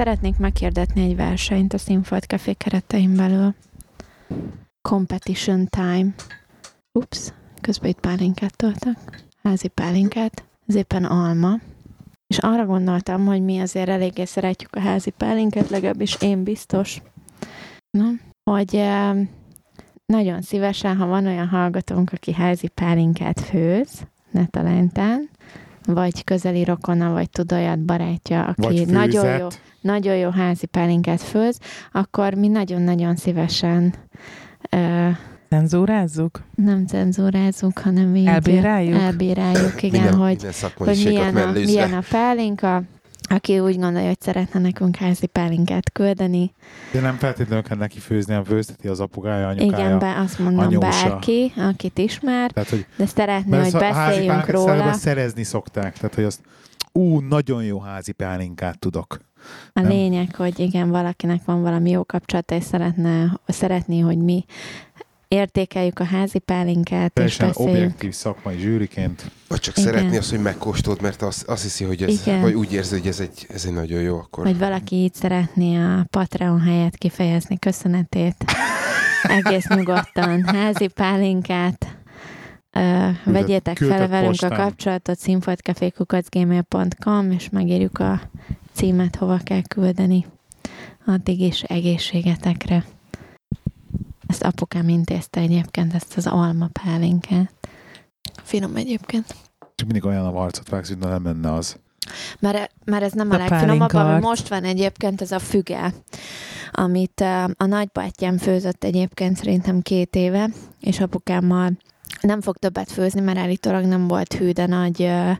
Szeretnék meghirdetni egy versenyt a Színfolt Café keretein belül. Competition time. Ups, közben itt pálinkát toltak. Házi pálinkát. Ez éppen alma. És arra gondoltam, hogy mi azért eléggé szeretjük a házi pálinkát, legalábbis én biztos. Na, hogy eh, nagyon szívesen, ha van olyan hallgatónk, aki házi pálinkát főz, ne talántán, vagy közeli rokona, vagy tud olyat barátja, aki nagyon jó, nagyon jó házi pálinkát főz, akkor mi nagyon-nagyon szívesen ö, Cenzúrázzuk? nem cenzúrázunk, hanem így Elbíráljuk? elbíráljuk, igen, minden, hogy, minden hogy milyen, a, milyen a pálinka, aki úgy gondolja, hogy szeretne nekünk házi pálinkát küldeni. De nem feltétlenül kell neki főzni, hanem főzteti az apukája, anyukája. Igen, be, azt mondom anyósa. bárki, akit ismer, Tehát, hogy, de szeretné, hogy a házi beszéljünk róla. szerezni szokták. Tehát, hogy azt, ú, nagyon jó házi pálinkát tudok. A Nem. lényeg, hogy igen, valakinek van valami jó kapcsolata, és szeretne, szeretné, hogy mi értékeljük a házi pálinkát, és Teljesen beszéljünk. objektív szakmai zsűriként. Vagy csak Igen. szeretné azt, hogy megkóstolt, mert azt, azt hiszi, hogy ez, Igen. vagy úgy érzi, hogy ez egy, ez egy nagyon jó, akkor Vagy valaki így szeretné a Patreon helyett kifejezni köszönetét. Egész nyugodtan. Házi pálinkát. Ö, vegyétek fel küldtek velünk a postán. kapcsolatot színfoltcafékukacgmail.com és megírjuk a címet, hova kell küldeni. Addig is egészségetekre. Ezt apukám intézte egyébként, ezt az alma pálinkát. Finom egyébként. Csak mindig olyan a arcot vágsz, hogy nem lenne az. Mert, mert ez nem a, A legfinomabb, ami most van egyébként, ez a füge, amit a nagybátyám főzött egyébként szerintem két éve, és apukámmal nem fog többet főzni, mert állítólag nem volt hű, de nagy uh,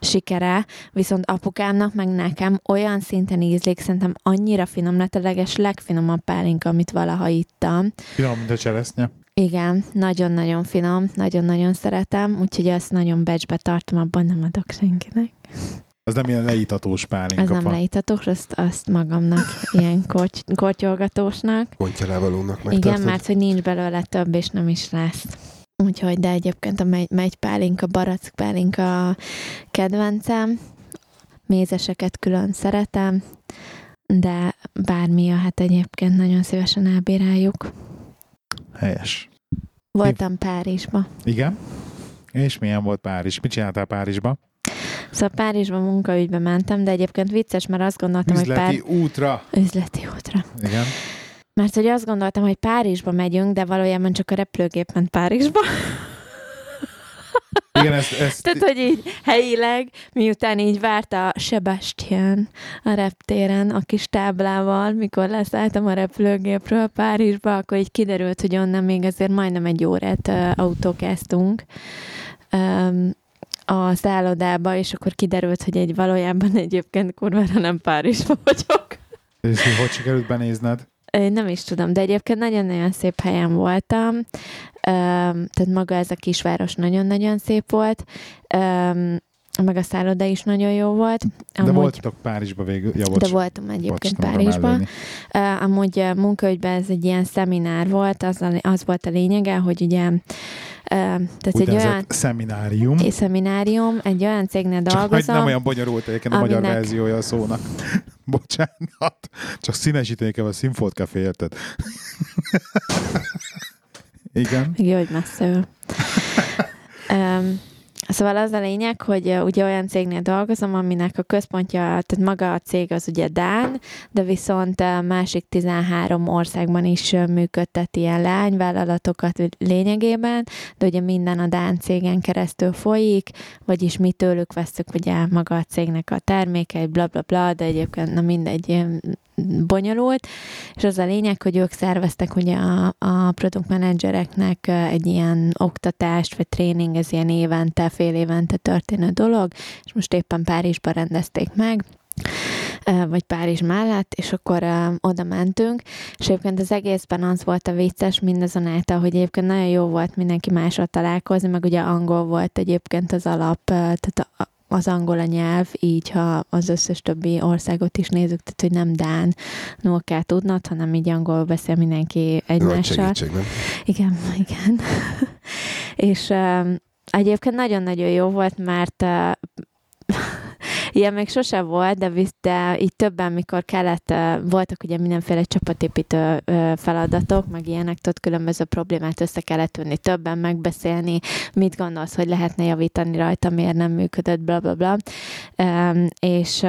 sikere, viszont apukámnak meg nekem olyan szinten ízlik, szerintem annyira finom lett a leges legfinomabb pálinka, amit valaha ittam. Finom, mint a cseresznye. Igen, nagyon-nagyon finom, nagyon-nagyon szeretem, úgyhogy azt nagyon becsbe tartom, abban nem adok senkinek. Az nem ilyen leítatós pálinka. Ez nem fa. leítatok, azt, azt magamnak, ilyen korty- kortyolgatósnak. pontjalávalónak Igen, mert hogy nincs belőle több, és nem is lesz. Úgyhogy, de egyébként a megy, megy pálinka, barack pálinka a kedvencem. Mézeseket külön szeretem, de bármi jöhet egyébként, nagyon szívesen elbíráljuk. Helyes. Voltam Párizsba. Igen. És milyen volt Párizs? Mit csináltál Párizsba? Szóval Párizsba munkaügybe mentem, de egyébként vicces, mert azt gondoltam, hogy Üzleti Pár... útra. Üzleti útra. Igen. Mert hogy azt gondoltam, hogy Párizsba megyünk, de valójában csak a repülőgép ment Párizsba. Igen, ezt, ezt Tehát, hogy így helyileg, miután így várta Sebastian a reptéren a kis táblával, mikor leszálltam a repülőgépről Párizsba, akkor így kiderült, hogy onnan még azért majdnem egy órát uh, autókáztunk um, a szállodába, és akkor kiderült, hogy egy valójában egyébként kurvára nem Párizsba vagyok. és hogy hogy sikerült benézned? Nem is tudom, de egyébként nagyon-nagyon szép helyen voltam. Tehát maga ez a kisváros nagyon-nagyon szép volt. Meg a szálloda is nagyon jó volt. De voltatok Párizsba végül. Ja, bocs. de voltam egyébként Bocs, ellőni. Uh, amúgy munkaügyben ez egy ilyen szeminár volt, az, a, az volt a lényege, hogy ugye tehát egy olyan szeminárium. egy szeminárium, egy olyan cégnél Csak dolgozom, nem olyan bonyolult egyébként a magyar verziója a szónak. Bocsánat. Csak színesíteni kell a Sinfold Café, érted? Igen. Még jó, hogy messze um, Szóval az a lényeg, hogy ugye olyan cégnél dolgozom, aminek a központja, tehát maga a cég az ugye Dán, de viszont másik 13 országban is működtet ilyen lányvállalatokat lényegében, de ugye minden a Dán cégen keresztül folyik, vagyis mi tőlük veszük ugye maga a cégnek a termékeit, bla bla bla, de egyébként na mindegy, bonyolult, és az a lényeg, hogy ők szerveztek ugye a, a product managereknek egy ilyen oktatást, vagy tréning, ez ilyen évente, fél évente történő dolog, és most éppen Párizsban rendezték meg, vagy Párizs mellett, és akkor uh, oda mentünk, és egyébként az egészben az volt a vicces mindazonáltal, hogy egyébként nagyon jó volt mindenki mással találkozni, meg ugye angol volt egyébként az alap, tehát a, az angol a nyelv, így ha az összes többi országot is nézzük, tehát hogy nem Dán kell tudnod, hanem így angol beszél mindenki Nagy egymással. segítség, nem? Igen, igen. és um, egyébként nagyon-nagyon jó volt, mert uh, Ilyen még sose volt, de, visz, de így többen, mikor kellett, voltak ugye mindenféle csapatépítő feladatok, meg ilyenek, tudod, különböző problémát össze kellett tudni, többen megbeszélni, mit gondolsz, hogy lehetne javítani rajta, miért nem működött, bla bla bla. És,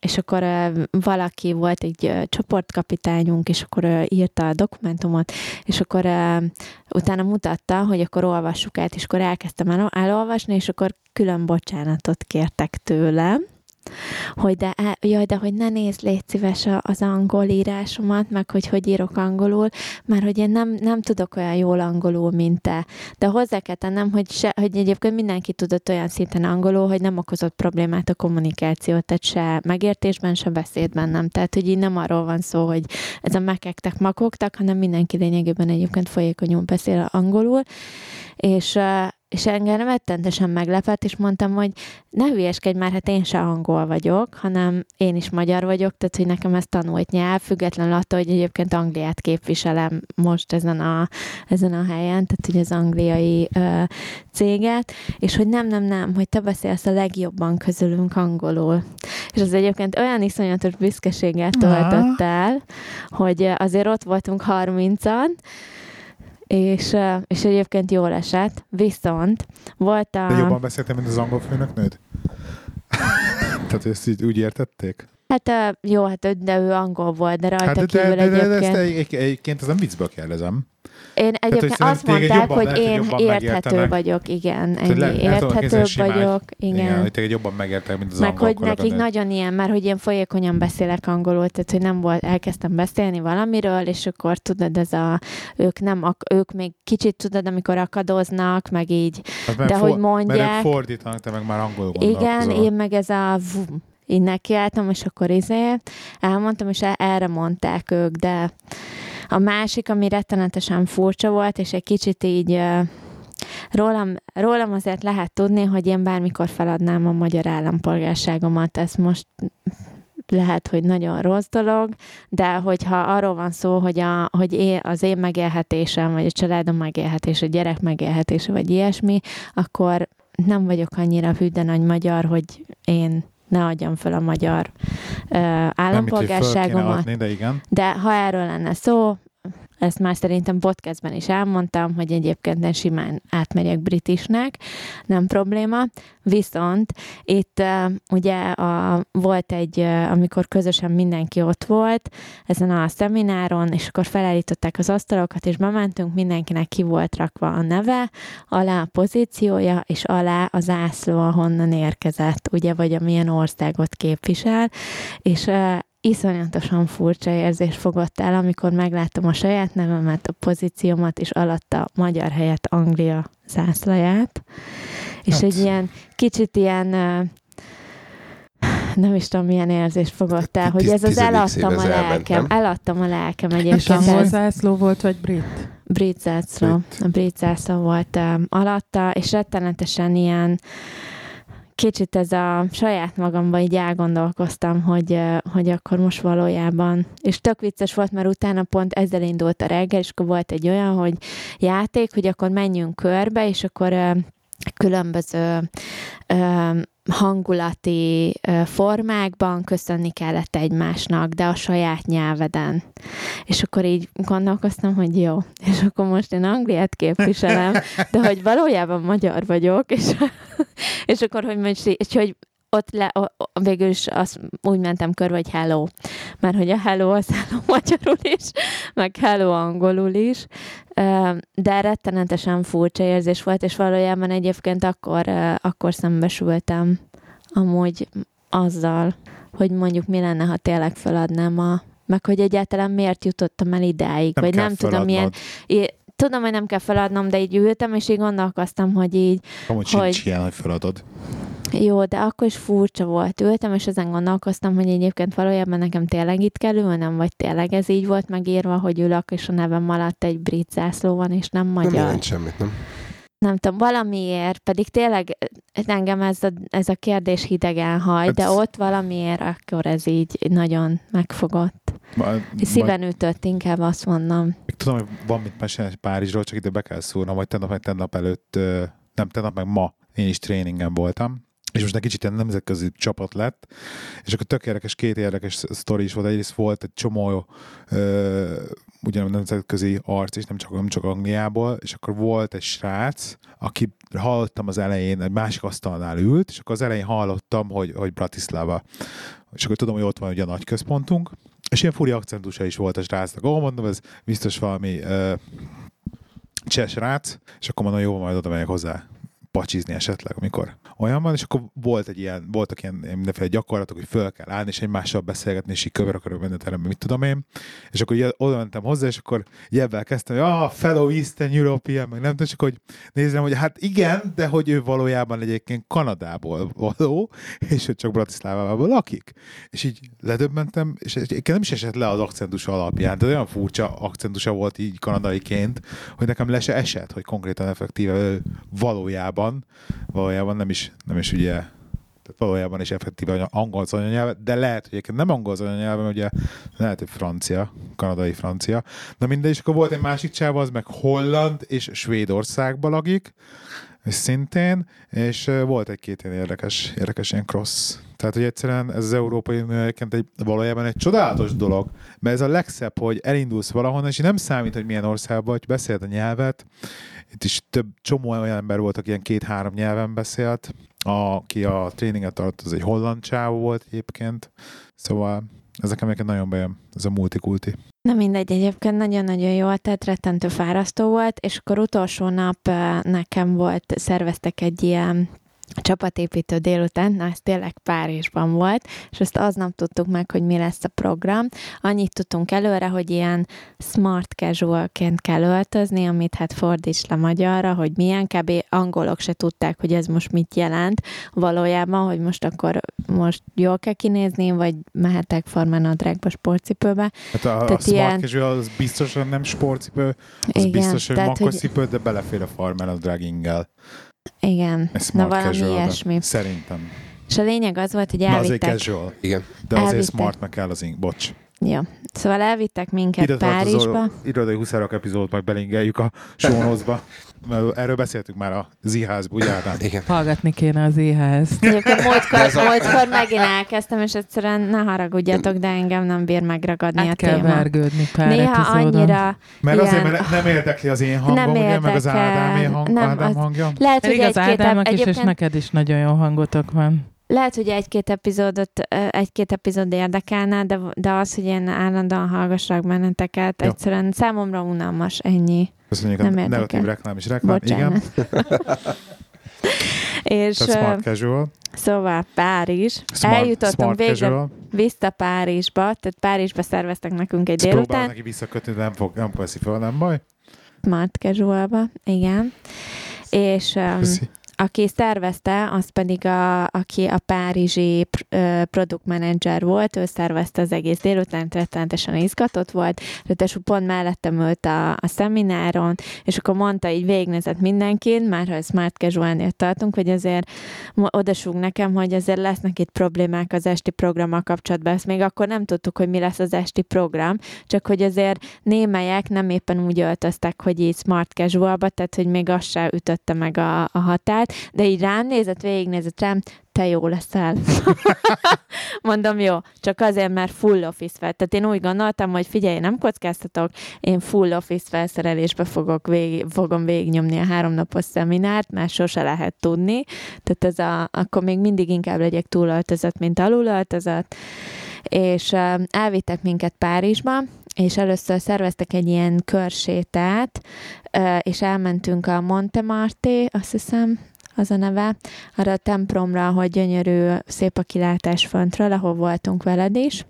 és akkor valaki volt egy csoportkapitányunk, és akkor írta a dokumentumot, és akkor utána mutatta, hogy akkor olvassuk át, és akkor elkezdtem el, elolvasni, és akkor külön bocsánatot kértek tőlem, hogy de, jaj, de hogy ne nézd, légy szíves az angol írásomat, meg hogy hogy írok angolul, mert hogy én nem, nem tudok olyan jól angolul, mint te. De hozzá kell tennem, hogy, se, hogy egyébként mindenki tudott olyan szinten angolul, hogy nem okozott problémát a kommunikáció, tehát se megértésben, se beszédben nem. Tehát, hogy így nem arról van szó, hogy ez a mekektek, makogtak, hanem mindenki lényegében egyébként folyékonyul beszél angolul, és, és engem rettentesen meglepett, és mondtam, hogy ne hülyeskedj már, hát én se angol vagyok, hanem én is magyar vagyok, tehát hogy nekem ez tanult nyelv, függetlenül attól, hogy egyébként Angliát képviselem most ezen a, ezen a helyen, tehát hogy az angliai ö, céget, és hogy nem, nem, nem, hogy te beszélsz a legjobban közülünk angolul. És az egyébként olyan iszonyatos büszkeséggel töltött el, hogy azért ott voltunk 30-an, és, és egyébként jól esett, viszont volt a... De jobban beszéltem, mint az angol főnöknőd? Tehát ezt így úgy értették? Hát jó, hát ő- de ő angol volt, de rajta Hát de, kívül de, de, de, egyébként... ezt egy, egyébként ez nem viccből kérdezem. Én egyébként hogy azt mondták, jobban hogy lehet, hogy én jobban érthető vagyok, igen, Tehát ennyi, le- simán, vagyok, Igen, igen. hogy téged jobban megértek, mint az Meg hogy nekik kolléganőd. nagyon ilyen, mert hogy én folyékonyan beszélek angolul, tehát hogy nem volt, elkezdtem beszélni valamiről, és akkor tudod, ez a, ők nem, ők még kicsit tudod, amikor akadoznak, meg így, Hát de for- hogy mondják- Mert fordítanak, te meg már angolul igen, én meg ez a így nekiálltam, és akkor izé, elmondtam, és erre mondták ők, de a másik, ami rettenetesen furcsa volt, és egy kicsit így rólam, rólam azért lehet tudni, hogy én bármikor feladnám a magyar állampolgárságomat, ez most lehet, hogy nagyon rossz dolog, de hogyha arról van szó, hogy, a, hogy én, az én megélhetésem, vagy a családom megélhetése, a gyerek megélhetése, vagy ilyesmi, akkor nem vagyok annyira hű, de nagy magyar, hogy én ne adjam fel a magyar ö, Nem, állampolgárságomat. adni, de igen. De ha erről lenne szó, ezt már szerintem podcastben is elmondtam, hogy egyébként én simán átmegyek britisnek, nem probléma. Viszont itt ugye a, volt egy, amikor közösen mindenki ott volt ezen a szemináron, és akkor felállították az asztalokat, és bementünk, mindenkinek ki volt rakva a neve, alá a pozíciója, és alá a zászló, ahonnan érkezett, ugye, vagy amilyen országot képvisel, és iszonyatosan furcsa érzés fogott el, amikor megláttam a saját nevemet, a pozíciómat, és alatta magyar helyett Anglia zászlaját. És Hát. egy ilyen kicsit ilyen nem is tudom, milyen érzés fogott el, hogy ez az eladtam a lelkem, eladtam a lelkem egyébként. angol zászló volt, vagy brit? brit zászló, a brit zászló volt um, alatta, és rettenetesen ilyen kicsit ez a saját magamban így elgondolkoztam, hogy, hogy akkor most valójában, és tök vicces volt, mert utána pont ezzel indult a reggel, és akkor volt egy olyan, hogy játék, hogy akkor menjünk körbe, és akkor különböző ö, hangulati ö, formákban köszönni kellett egymásnak, de a saját nyelveden. És akkor így gondolkoztam, hogy jó, és akkor most én Angliát képviselem, de hogy valójában magyar vagyok, és, és akkor, hogy most, és hogy ott le, végül is azt úgy mentem körbe, hogy hello. Mert hogy a hello az hello magyarul is, meg hello angolul is. De rettenetesen furcsa érzés volt, és valójában egyébként akkor, akkor szembesültem amúgy azzal, hogy mondjuk mi lenne, ha tényleg feladnám a meg hogy egyáltalán miért jutottam el idáig, Nem vagy nem tudom, milyen... tudom, hogy nem kell feladnom, de így ültem, és így gondolkoztam, hogy így Amúgy hogy- sincs ilyen, hogy feladod. jó, de akkor is furcsa volt. Ültem, és ezen gondolkoztam, hogy egyébként valójában nekem tényleg itt kell ülnem, vagy tényleg ez így volt megírva, hogy ülök, és a nevem alatt egy brit zászló van, és nem Nem magyar. jelent semmit, nem? Nem tudom, valamiért, pedig tényleg engem ez a, ez a kérdés hidegen haj, Hát- de ott valamiért akkor ez így nagyon megfogott. Ma- És szíven ütött, inkább azt mondom. Tudom, hogy van mit mesélni Párizsról, csak ide be kell szúrnom, vagy tegnap, meg tegnap előtt, nem tegnap, meg ma én is tréningen voltam, és most egy kicsit ilyen nemzetközi csapat lett, és akkor tök érdekes, két érdekes sztori is volt. Egyrészt volt egy csomó ö, ugyanúgy nemzetközi arc, és nem csak, nem csak Angliából, és akkor volt egy srác, aki hallottam az elején, egy másik asztalnál ült, és akkor az elején hallottam, hogy, hogy Bratislava. És akkor tudom, hogy ott van ugye a nagy központunk, és ilyen furi akcentusa is volt a srácnak. Ó, mondom, ez biztos valami ö, cseh srác, és akkor mondom, jó, majd oda megyek hozzá pacsizni esetleg, amikor olyan van, és akkor volt egy ilyen, voltak ilyen mindenféle gyakorlatok, hogy föl kell állni, és egymással beszélgetni, és így köver akarok menni a teremben, mit tudom én. És akkor így oda mentem hozzá, és akkor ebben kezdtem, hogy ah, fellow Eastern European, meg nem tudom, csak hogy nézem, hogy hát igen, de hogy ő valójában egyébként Kanadából való, és hogy csak Bratislavában lakik. És így ledöbbentem, és nem is esett le az akcentus alapján, de olyan furcsa akcentusa volt így kanadaiként, hogy nekem le se esett, hogy konkrétan effektíve ő valójában, valójában nem is, nem is ugye tehát valójában is effektíve angol az anyanyelve, de lehet, hogy nem angol az anyanyelve, mert ugye lehet, hogy francia, kanadai francia. Na mindegy, és akkor volt egy másik csáva, az meg holland és Svédországban lakik, és szintén, és volt egy-két ilyen érdekes, érdekes ilyen cross. Tehát, hogy egyszerűen ez az Európai Unió egy, valójában egy csodálatos dolog, mert ez a legszebb, hogy elindulsz valahonnan, és nem számít, hogy milyen országban, hogy beszéled a nyelvet. Itt is több csomó olyan ember volt, aki ilyen két-három nyelven beszélt, aki a tréninget tart, az egy holland csávó volt egyébként. Szóval ezek nekem nagyon bejön, ez a multikulti. Na mindegy, egyébként nagyon-nagyon jó, tehát rettentő fárasztó volt, és akkor utolsó nap nekem volt, szerveztek egy ilyen csapatépítő délután, na ez tényleg Párizsban volt, és azt aznap tudtuk meg, hogy mi lesz a program. Annyit tudtunk előre, hogy ilyen smart casualként kell öltözni, amit hát fordíts le magyarra, hogy milyen, kb. angolok se tudták, hogy ez most mit jelent valójában, hogy most akkor most jól kell kinézni, vagy mehetek farmanadrágba sportcipőbe. Hát a, tehát a smart ilyen... casual az biztosan nem sportcipő, az Igen, biztos, hogy makkos hogy... de belefér a farmanadrág ingel. Igen, na valami casual, ilyesmi. Szerintem. És a lényeg az volt, hogy elvittek... Na azért casual. Igen. De azért elvittek. smart meg kell az ing. Bocs. Ja. Szóval elvittek minket Ide Párizsba. Irodai huszárok epizódot majd belingeljük a sónozba. Erről beszéltünk már a zh ugye Ádám? Igen. Hallgatni kéne az. Egyébként múltkor, a... múltkor megint elkezdtem, és egyszerűen ne haragudjatok, de engem nem bír megragadni Át a kell téma. vergődni pár Néha epizódon. annyira Mert ilyen... azért, mert nem érdekli az én hangom, nem ugye, meg az Ádámé hang, nem, Ádám az... hangja. Lehet, hogy az Ádámnak is, egyébként... és neked is nagyon jó hangotok van lehet, hogy egy-két epizódot, egy-két epizód érdekelne, de, de az, hogy én állandóan hallgassak benneteket, ja. egyszerűen számomra unalmas, ennyi. Köszönjük Nem a érdekel. negatív reklám is reklám, Bocsánat. igen. és, Tehát smart casual. Szóval Párizs. Smart, Eljutottunk smart végre casual. vissza Párizsba, tehát Párizsba szerveztek nekünk egy Ezt délután. neki visszakötni, de nem, fog, nem veszi fel, nem baj. Smart casualba, igen. És Köszi aki szervezte, az pedig a, aki a párizsi product manager volt, ő szervezte az egész délután, rettenetesen izgatott volt, ráadásul pont mellettem ült a, a szemináron, és akkor mondta, így végnézett mindenkin, már ha Smart Casual-nél tartunk, hogy azért odasúg nekem, hogy azért lesznek itt problémák az esti programmal kapcsolatban. Ezt még akkor nem tudtuk, hogy mi lesz az esti program, csak hogy azért némelyek nem éppen úgy öltöztek, hogy így Smart Casual-ba, tehát hogy még az se ütötte meg a, a határ, volt, de így rám nézett, végignézett rám, te jó leszel. Mondom, jó, csak azért, mert full office fel. Tehát én úgy gondoltam, hogy figyelj, nem kockáztatok, én full office felszerelésbe fogok végig, fogom végignyomni a háromnapos szeminárt, mert sose lehet tudni. Tehát ez a, akkor még mindig inkább legyek túlöltözött, mint alulöltözött. És elvittek minket Párizsba, és először szerveztek egy ilyen körsétát, és elmentünk a Montemarté, azt hiszem, az a neve, arra a templomra, hogy gyönyörű, szép a kilátás föntről, ahol voltunk veled is,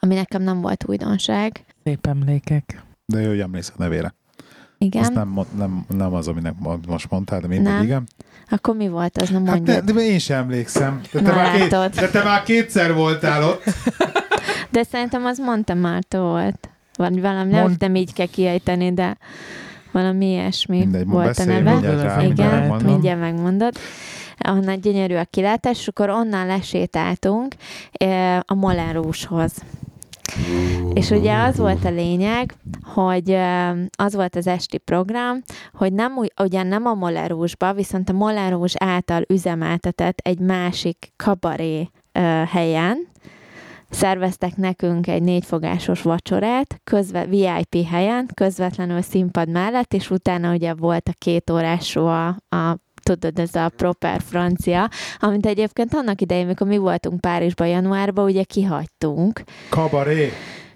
ami nekem nem volt újdonság. Szép emlékek. De jó, hogy emlékszel a nevére. Igen. Azt nem, nem, nem az, aminek most mondtál, de mindig nem. igen. Akkor mi volt az, nem mondjad. Hát de, de én sem emlékszem. De te, már két, de te már kétszer voltál ott. De szerintem az Montemártó volt. Vagy valami, Mont... nem tudom, így kell kiejteni, de valami ilyesmi Mindegy, volt a neve. Mindjárt Igen, mindjárt mindjárt megmondod ahonnan gyönyörű a kilátás, és akkor onnan lesétáltunk a Moulin Rouge-hoz. És ugye az volt a lényeg, hogy ö, az volt az esti program, hogy nem ugyan nem a Molerúsba, viszont a Molerús által üzemeltetett egy másik kabaré ö, helyen, szerveztek nekünk egy négyfogásos vacsorát, közve, VIP helyen, közvetlenül színpad mellett, és utána ugye volt a két órás a, a tudod, ez a proper francia, amit egyébként annak idején, mikor mi voltunk Párizsban januárban, ugye kihagytunk. Kabaré.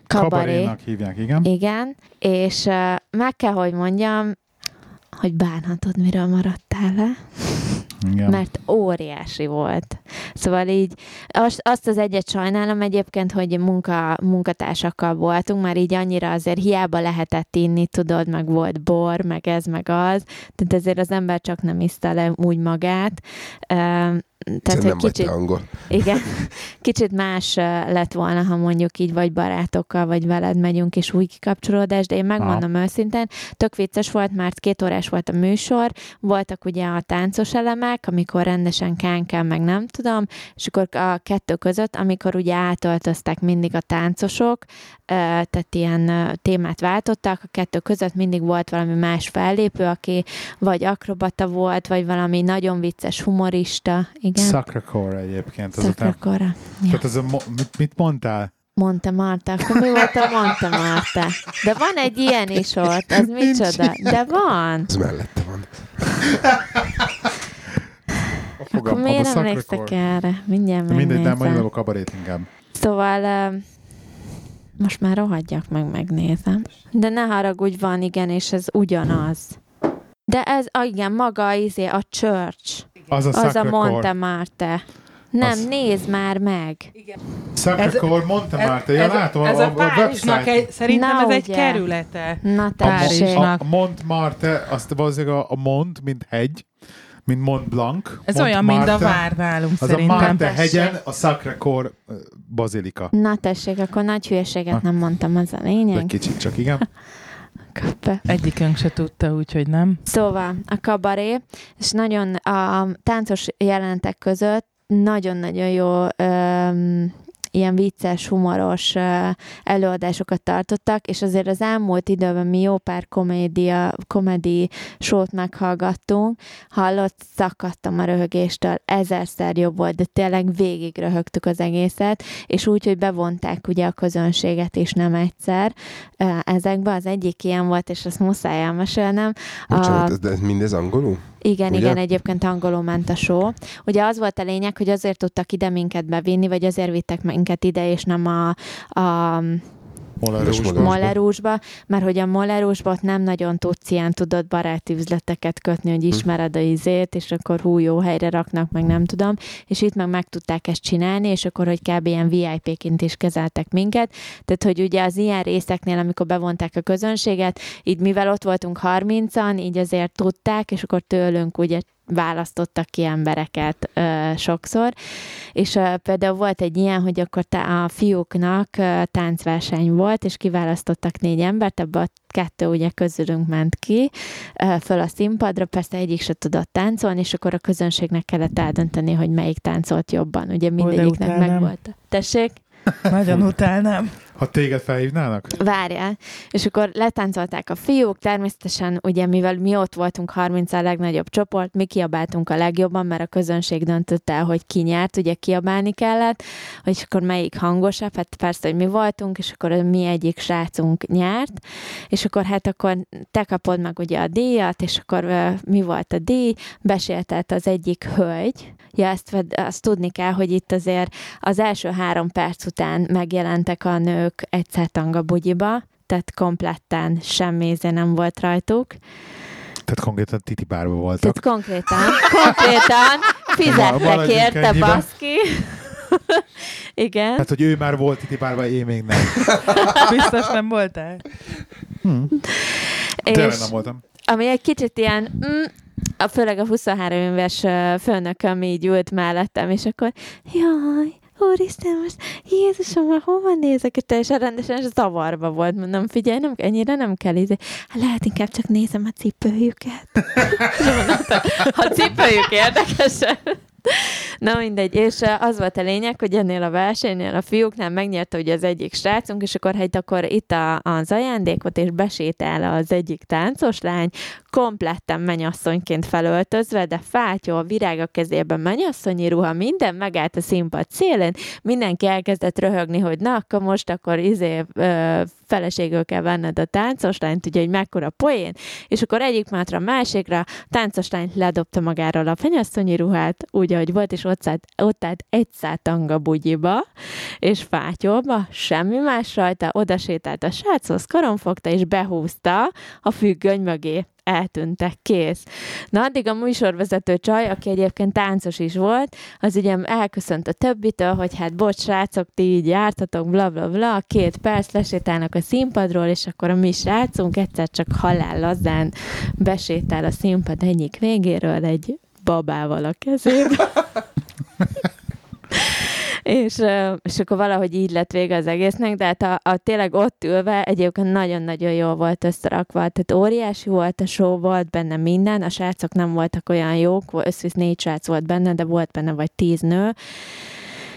Kabaré. Kabarénak hívják, igen. Igen, és uh, meg kell, hogy mondjam, hogy bánhatod, miről maradtál le. Igen. mert óriási volt. Szóval így azt, az egyet sajnálom egyébként, hogy munka, munkatársakkal voltunk, már így annyira azért hiába lehetett inni, tudod, meg volt bor, meg ez, meg az, tehát ezért az ember csak nem iszta le úgy magát. Tehát, nem hogy kicsit, angol. igen, kicsit más lett volna, ha mondjuk így vagy barátokkal, vagy veled megyünk, és új kikapcsolódás, de én megmondom őszintén, tök vicces volt, mert két órás volt a műsor, voltak ugye a táncos elemek, amikor rendesen kánkel, meg nem tudom, és akkor a kettő között, amikor ugye átöltöztek mindig a táncosok, tehát ilyen témát váltottak, a kettő között mindig volt valami más fellépő, aki vagy akrobata volt, vagy valami nagyon vicces humorista, igen. Sacrakor egyébként. Azután. Ja. tehát az a, mit, mit mondtál? Mondta Marta, akkor mi volt a mondta Marta? De van egy ilyen is ott, az micsoda? De van. Az mellette van. Akkor miért Sacrakor. erre? Mindjárt De Mindegy, nem megnézem. mondom a kabarét inkább. Szóval most már rohadjak meg, megnézem. De ne haragudj, van, igen, és ez ugyanaz. De ez, ah, igen, maga izé, a church. Az a Az a. Montemarte. Nem, Az- nézd már meg. Sacrakor, mondta már, te, ja, ez, látom, ez a, a, a, a Párizsnak website. egy, szerintem Na, ez egy ugye. kerülete. Na A. Párizsnak. a, a Montmartre, azt valószínűleg a, a Mont, mint hegy, mint Mont Blanc. Ez Mont olyan, mint a vár nálunk Az a szerintem. Marte Tessék. hegyen, a Sacrakor ö, bazilika. Na tessék, akkor nagy hülyeséget Na. nem mondtam, az a De lényeg. kicsit csak, igen. Kap be. Egyikünk se tudta, úgyhogy nem. Szóval a kabaré, és nagyon a táncos jelentek között nagyon-nagyon jó öm, ilyen vicces, humoros előadásokat tartottak, és azért az elmúlt időben mi jó pár komédia, komedi sót meghallgattunk, hallott, szakadtam a röhögéstől, ezerszer jobb volt, de tényleg végig röhögtük az egészet, és úgy, hogy bevonták ugye a közönséget is nem egyszer. Ö, ezekbe, az egyik ilyen volt, és azt muszáj elmesélnem, Bocsánat, A- de ez mindez angolul? Igen, Ugye? igen, egyébként angolul ment a show. Ugye az volt a lényeg, hogy azért tudtak ide minket bevinni, vagy azért vittek minket ide, és nem a, a Molerusban. Molerusba. Molerusba, mert hogy a Molerusba ott nem nagyon tudsz ilyen, tudod, baráti üzleteket kötni, hogy ismered a izét, és akkor hú, jó helyre raknak, meg nem tudom, és itt meg meg tudták ezt csinálni, és akkor, hogy kb. ilyen VIP-ként is kezeltek minket, tehát, hogy ugye az ilyen részeknél, amikor bevonták a közönséget, így mivel ott voltunk 30-an, így azért tudták, és akkor tőlünk ugye választottak ki embereket ö, sokszor, és ö, például volt egy ilyen, hogy akkor tá- a fiúknak ö, táncverseny volt, és kiválasztottak négy embert, ebből a kettő ugye közülünk ment ki ö, föl a színpadra, persze egyik se tudott táncolni, és akkor a közönségnek kellett eldönteni, hogy melyik táncolt jobban. Ugye mindegyiknek utálnám. meg volt. Tessék? Nagyon utálnám. Ha téged felhívnának? Várjál. És akkor letáncolták a fiúk, természetesen ugye mivel mi ott voltunk 30 a legnagyobb csoport, mi kiabáltunk a legjobban, mert a közönség döntött el, hogy ki nyert, ugye kiabálni kellett, hogy akkor melyik hangosabb, hát persze, hogy mi voltunk, és akkor mi egyik srácunk nyert, és akkor hát akkor te kapod meg ugye a díjat, és akkor mi volt a díj, beséltett az egyik hölgy, ja, ezt, ved- azt tudni kell, hogy itt azért az első három perc után megjelentek a nők egyszer tanga bugyiba, tehát kompletten semmi nem volt rajtuk. Tehát konkrétan titi bárba voltak. Tehát konkrétan, konkrétan fizettek érte, baszki. Igen. Hát, hogy ő már volt titi bárba, én még nem. Biztos nem voltál? Tényleg és nem voltam. ami egy kicsit ilyen, mm, a, főleg a 23 éves főnököm így ült mellettem, és akkor, jaj, úristen, most Jézusom, már hova nézek? És teljesen rendesen és zavarba volt. Mondom, figyelj, nem, ennyire nem kell ízni. Hát lehet inkább csak nézem a cipőjüket. Mondom, a cipőjük érdekesebb. Na mindegy, és az volt a lényeg, hogy ennél a versenynél a fiúknál megnyerte ugye az egyik srácunk, és akkor hát akkor itt a, az ajándékot, és besétál az egyik táncos lány, kompletten mennyasszonyként felöltözve, de fátyol, virág a kezében, mennyasszonyi ruha, minden megállt a színpad szélén, mindenki elkezdett röhögni, hogy na, akkor most akkor izé ö, feleségül kell venned a táncos lányt, ugye, hogy mekkora poén, és akkor egyik mátra másikra, táncos lány ledobta magáról a fenyasszonyi ruhát, úgy, ahogy volt, és ott állt, ott állt egy tanga bugyiba, és fátyolba, semmi más rajta, oda sétált a sráchoz, karon fogta, és behúzta a függöny mögé eltűntek, kész. Na, addig a műsorvezető csaj, aki egyébként táncos is volt, az ugye elköszönt a többitől, hogy hát bocs, srácok, ti így jártatok, bla bla bla, két perc lesétálnak a színpadról, és akkor a mi srácunk egyszer csak halál lazán besétál a színpad egyik végéről egy babával a kezében. és, és akkor valahogy így lett vége az egésznek, de hát a, a tényleg ott ülve egyébként nagyon-nagyon jól volt összerakva, tehát óriási volt a show, volt benne minden, a srácok nem voltak olyan jók, összvisz négy srác volt benne, de volt benne vagy tíz nő,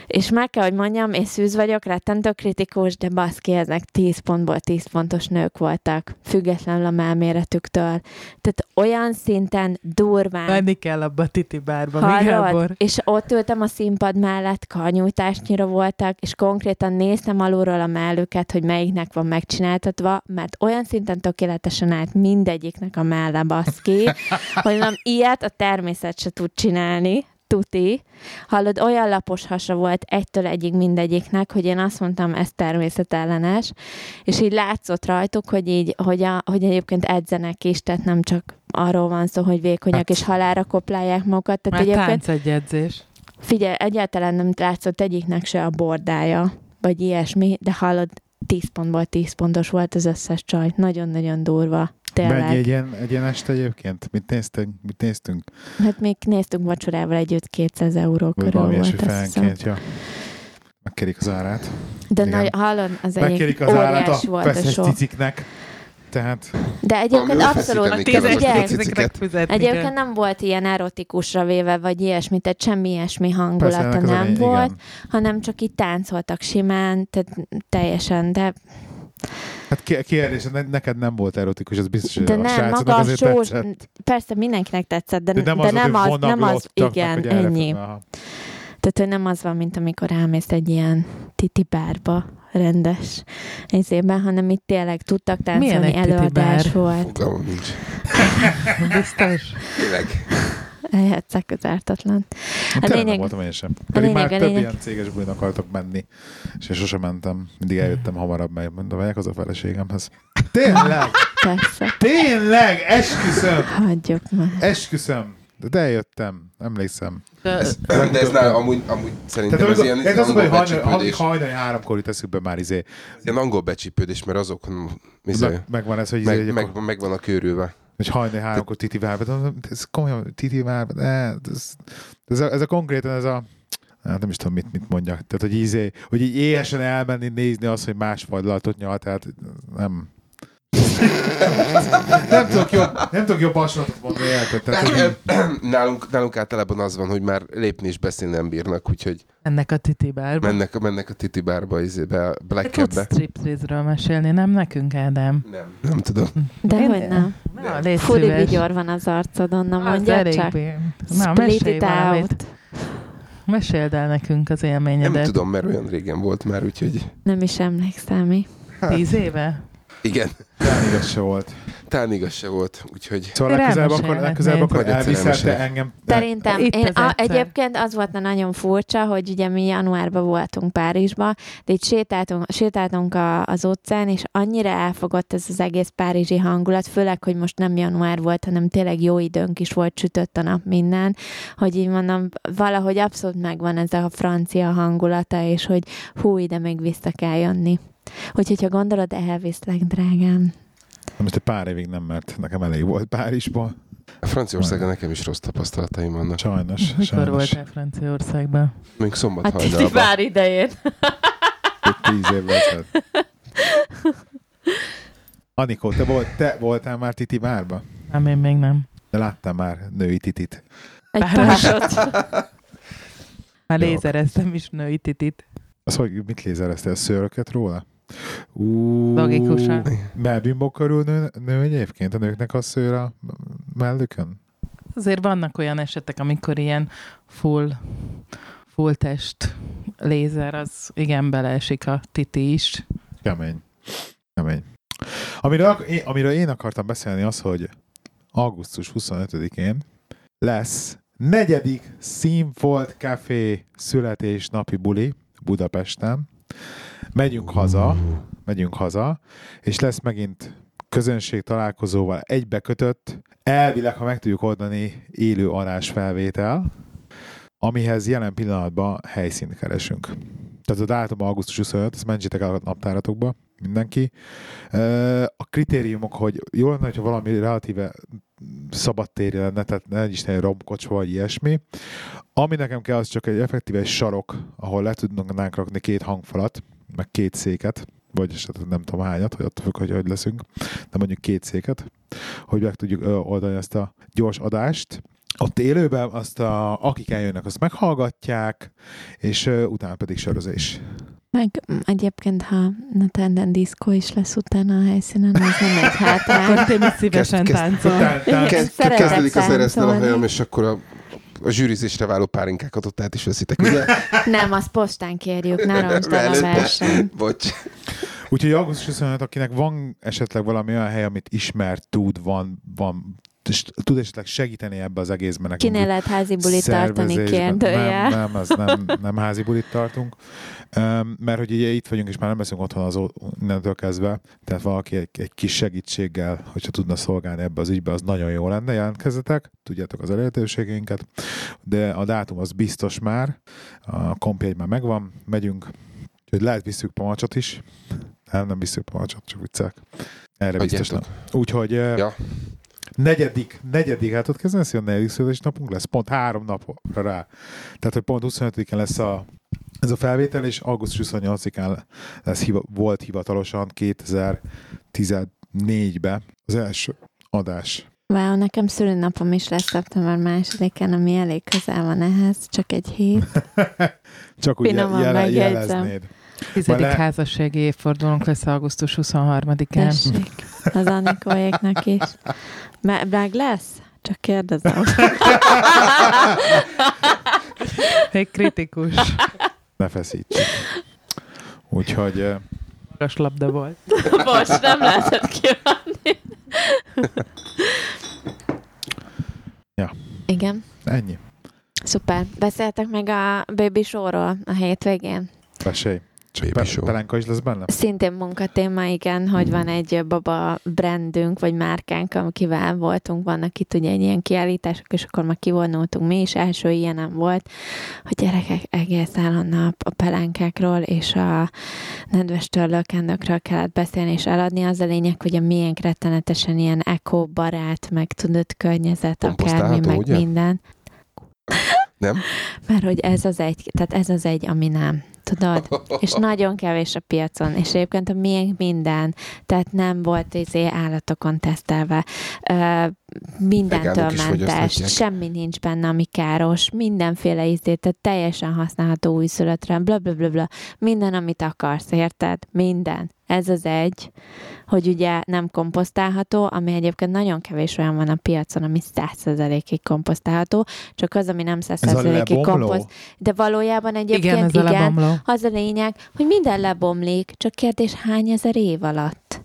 és meg kell, hogy mondjam, én szűz vagyok, rettentő kritikus, de baszki, ezek 10 pontból 10 pontos nők voltak, függetlenül a melméretüktől. Tehát olyan szinten durván Menni kell abba a titi bárba, Gábor? És ott ültem a színpad mellett, karnyújtásnyira voltak, és konkrétan néztem alulról a mellüket, hogy melyiknek van megcsináltatva, mert olyan szinten tökéletesen állt mindegyiknek a melle baszki, hogy nem ilyet a természet se tud csinálni, tuti. Hallod, olyan lapos hasa volt egytől egyig mindegyiknek, hogy én azt mondtam, ez természetellenes, és így látszott rajtuk, hogy így, hogy, a, hogy egyébként edzenek is, tehát nem csak arról van szó, hogy vékonyak Hát- és halára koplálják magukat. Tehát Már egyébként, tánc egy edzés. figyelj, egyáltalán nem látszott egyiknek se a bordája, vagy ilyesmi, de hallod, 10 pontból 10 pontos volt az összes csaj. Nagyon-nagyon durva. Mennyi Tényleg. egy ilyen, egy ilyen este egyébként? Mit néztünk? Mit néztünk? Hát még néztünk vacsorával együtt 200 euró körül valami volt, fejenként, ja. Megkérik az árát. De Igen. nagy, hallod, az egyik Megkérik az árát a volt a ciciknek. Tehát De egyébként Valami abszolút, a egyébként nem volt ilyen erotikusra véve, vagy ilyesmi, tehát semmi ilyesmi hangulata persze, nem volt, igen. hanem csak így táncoltak simán, tehát teljesen, de, Hát kérdés, ne- neked nem volt erotikus, az biztos, hogy de a nem, maga a tetszett. persze mindenkinek tetszett, de, De nem de az, nem, az, nem az, igen, ennyi. Aha. Tehát, hogy nem az van, mint amikor elmész egy ilyen titi bárba rendes izében, hanem itt tényleg tudtak táncolni, előadás volt. Fogalmam nincs. Biztos. Tényleg. Eljátszák az ártatlan. Tényleg lényeg- nem voltam én sem. Pedig lényeg- már a több lényeg- ilyen céges bulin akartak menni, és én sosem mentem. Mindig eljöttem hamarabb, mert mondom, megyek az a feleségemhez. Tényleg! Persze, Tényleg! Esküszöm! hagyjuk már. Esküszöm! De eljöttem, emlékszem. Ez, de ez nál amúgy, amúgy szerintem Tehát ez amikor, ilyen ez az, hogy hajnali, hajnali háromkor itt eszük be már izé. Ez ilyen angol becsípődés, mert azok izé, Meg, megvan ez, hogy izé, meg, meg, meg, meg van a körülve. Hogy hajnali háromkor Titi várva. Ez komolyan Titi várva. Ez, ez, a, ez a konkrétan ez a Hát nem is tudom, mit, mit mondjak. Tehát, hogy, izé, hogy így éhesen elmenni nézni azt, hogy más fajlatot nyal, tehát nem. Nem tudok jobb, nem tudok jobb hasonlatot mondani, hogy, nálunk, nálunk általában az van, hogy már lépni és beszélni nem bírnak, úgyhogy Ennek a titi bárba. mennek, mennek a titi bárba, izébe, a Te Black tudsz striptease-ről mesélni, nem nekünk, Ádám? Nem, nem tudom. De Én- hogy nem. Na, Furi szíves. vigyor van az arcodon, na mondja csak. Na, Split it out. Meséld el nekünk az Nem élményedet. tudom, mert olyan régen volt már, úgyhogy Nem is emlékszem mi. Tíz éve? Igen, talán igaz se volt. talán igaz se volt, úgyhogy Szóval legközelebb akkor, legközelebb akkor elviszel te engem. Szerintem, Itt én, a, egyébként az volt a nagyon furcsa, hogy ugye mi januárban voltunk Párizsba, de itt sétáltunk, sétáltunk a, az utcán, és annyira elfogott ez az egész párizsi hangulat, főleg, hogy most nem január volt, hanem tényleg jó időnk is volt, sütött a nap minden, hogy így mondom, valahogy abszolút megvan ez a francia hangulata, és hogy hú, ide még vissza kell jönni. Úgyhogy, ha gondolod, elviszlek, drágám. Most egy pár évig nem, mert nekem elég volt Párizsból. a Franciaországon nekem is rossz tapasztalataim vannak. Sajnos, Mikor sajnos. voltál Franciaországban? Még szombat Hát hajnalban. vár idején. Tíz évvel ezelőtt. Anikó, te, volt, te voltál már Titi bárba? Nem, én még nem. De láttam már női titit. Egy Páros. párot. Már lézereztem is női titit. Az, hogy mit lézereztél, szőröket róla? Ú, Logikusan. Melbimbok körül nő, nő egyébként a nőknek a szőr a mellükön? Azért vannak olyan esetek, amikor ilyen full, full test lézer, az igen beleesik a titi is. Kemény. Kemény. Amiről, amiről én akartam beszélni az, hogy augusztus 25-én lesz negyedik Színfolt Café születésnapi buli Budapesten. Megyünk haza, megyünk haza, és lesz megint közönség találkozóval egybekötött, elvileg, ha meg tudjuk oldani, élő arás felvétel, amihez jelen pillanatban helyszínt keresünk. Tehát a dátum augusztus 25, ezt mentsétek el a naptáratokba, mindenki. A kritériumok, hogy jó lenne, hogyha valami relatíve szabadtéri lenne, tehát ne is egy romkocsva vagy ilyesmi. Ami nekem kell, az csak egy effektíve egy sarok, ahol le tudnánk rakni két hangfalat, meg két széket, vagy esetleg nem tudom hányat, hogy attól függ, hogy hogy leszünk, de mondjuk két széket, hogy meg tudjuk oldani ezt a gyors adást. Ott élőben azt, a, akik eljönnek, azt meghallgatják, és ö, utána pedig sörözés. Meg egyébként, ha Natanden diszkó is lesz utána a helyszínen, az nem egy hátrány. Akkor Témi szívesen Kezd- táncol. Kezdődik az eresztel a hajam, és akkor a, a zsűrizésre váló párinkákat ott át is veszitek, ugye? Nem, azt postán kérjük, ne roncsd el a versenyt. Bocs. Úgyhogy augusztus 25, akinek van esetleg valami olyan hely, amit ismer, tud, van, van tud esetleg segíteni ebbe az egészben nekünk. Kinél lehet házi bulit tartani kérdője. Nem, nem, az nem, nem házi bulit tartunk. Mert hogy ugye itt vagyunk, és már nem leszünk otthon az innentől kezdve, tehát valaki egy, egy kis segítséggel, hogyha tudna szolgálni ebbe az ügybe, az nagyon jó lenne, jelentkezzetek, tudjátok az elérhetőségeinket, de a dátum az biztos már, a kompjegy már megvan, megyünk, úgyhogy lehet visszük pamacsot is, nem, nem visszük pamacsot, csak viccek. Erre biztos nem. Úgyhogy ja. Negyedik, negyedik, hát ott kezdeni, a negyedik születésnapunk lesz, pont három napra rá. Tehát, hogy pont 25-én lesz a, ez a felvétel, és augusztus 28-án lesz, hiva, volt hivatalosan 2014-ben az első adás. Wow, nekem szülőnapom is lesz szeptember másodikán, ami elég közel van ehhez, csak egy hét. Csak úgy Finoman jele, megjegyzem. jeleznéd. Tizedik le- házassági évfordulónk lesz augusztus 23-án. Tessék, az Anikóéknak is. Meg lesz? Csak kérdezem. Még kritikus. Ne feszíts. Úgyhogy Magas labda volt. Bocs, nem lehetett kívánni. Ja. Igen, ennyi. szuper. Beszéltek meg a Baby Show-ról a hétvégén? Mesélj. Baby show. Pelenka is lesz benne? Szintén munkatéma, igen, hogy van egy baba brandünk, vagy márkánk, akivel voltunk, vannak itt ugye egy ilyen kiállítások, és akkor már kivonultunk mi is, első ilyenem volt, hogy gyerekek egész állandó nap a pelánkákról és a nedves törlőkendőkről kellett beszélni és eladni. Az a lényeg, hogy a miénk rettenetesen ilyen eko-barát, meg tudott környezet, akármi, meg ugye? minden. Nem? Mert hogy ez az egy, tehát ez az egy, ami nem. Tudod? És nagyon kevés a piacon, és egyébként a miénk minden, tehát nem volt izé állatokon tesztelve, ö, mindentől mentes, semmi nincs benne, ami káros, mindenféle izé, tehát teljesen használható újszülöttre, bla, bla, bla, bla, minden, amit akarsz, érted? Minden. Ez az egy, hogy ugye nem komposztálható, ami egyébként nagyon kevés olyan van a piacon, ami 100%-ig komposztálható, csak az, ami nem Ez a 100%-ig lebomló? komposzt. De valójában egyébként Igen, igen, lebomló. az a lényeg, hogy minden lebomlik, csak kérdés hány ezer év alatt.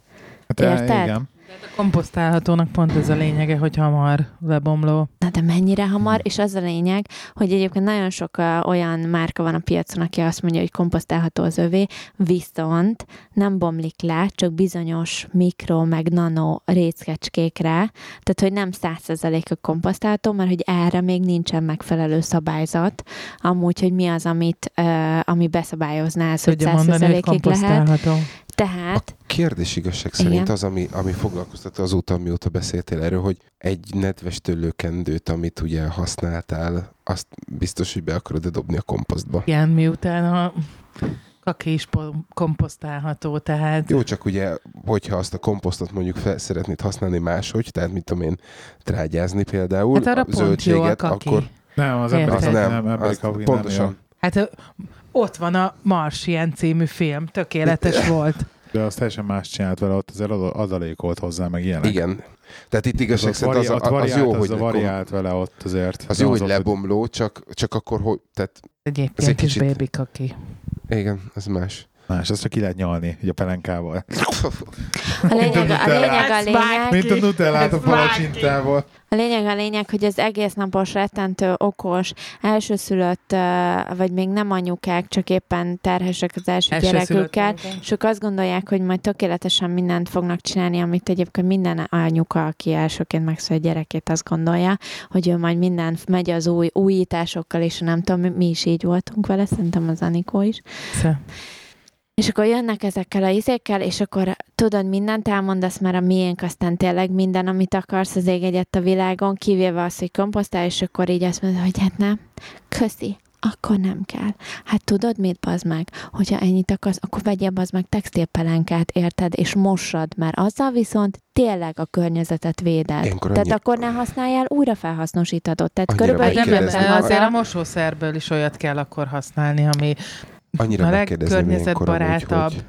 Hát, Érted? Igen. A komposztálhatónak pont ez a lényege, hogy hamar lebomló. Na de mennyire hamar, és az a lényeg, hogy egyébként nagyon sok olyan márka van a piacon, aki azt mondja, hogy komposztálható az övé, viszont nem bomlik le, csak bizonyos mikro, meg nano részkecskékre, tehát hogy nem 100%-a komposztálható, mert hogy erre még nincsen megfelelő szabályzat, amúgy, hogy mi az, amit, uh, ami beszabályozná ezt, hogy Tudja mondani, hogy 100%-ig lehet. Tehát Kérdés igazság Igen. szerint az, ami, ami foglalkoztat azóta, amióta beszéltél erről, hogy egy nedves tőlőkendőt, amit ugye használtál, azt biztos, hogy be akarod dobni a komposztba. Igen, miután a kaki is po- komposztálható, tehát Jó, csak ugye, hogyha azt a komposztot mondjuk fel szeretnéd használni máshogy, tehát mit tudom én, trágyázni például, hát arra a pont jó a zöldséget, kaki. akkor Nem, az emberi az nem, nem, az nem pontosan. jó. Hát ott van a Marsian című film, tökéletes volt. De azt teljesen más csinált vele, ott azért ad- adalékolt hozzá, meg ilyenek. Igen. Tehát itt igazság szerint az, az, az variált, jó, az hogy a variált vele ott azért. az jó, hogy lebomló, csak, csak akkor, hogy, tehát Egyébként is kicsit- baby kaki. igen, az más. Más, azt csak ki lehet nyalni, ugye a pelenkával. A lényeg, a lényeg, a Ezt lényeg, Mint a nutellát a palacsintával. A lényeg a lényeg, hogy az egész napos, rettentő, okos, elsőszülött, vagy még nem anyukák, csak éppen terhesek az első, gyerekükkel, Elsőszülött és ők azt gondolják, hogy majd tökéletesen mindent fognak csinálni, amit egyébként minden anyuka, aki elsőként megszül a gyerekét, azt gondolja, hogy ő majd minden megy az új újításokkal, és nem tudom, mi- is így voltunk vele, szerintem az Anikó is. Persze. És akkor jönnek ezekkel a izékkel, és akkor tudod, mindent elmondasz, mert a miénk aztán tényleg minden, amit akarsz az ég egyet a világon, kivéve az, hogy komposztál, és akkor így azt mondod, hogy hát nem, köszi, akkor nem kell. Hát tudod mit, bazd meg? Hogyha ennyit akarsz, akkor vegyél bazd meg textilpelenkát, érted? És mossad, mert azzal viszont tényleg a környezetet véded. Ilyenkor Tehát annyi- akkor ne használjál, újra felhasznosítod. Tehát Annyira körülbelül nem, azért a mosószerből is olyat kell akkor használni, ami Annyira a legkörnyezetbarátabb. hogy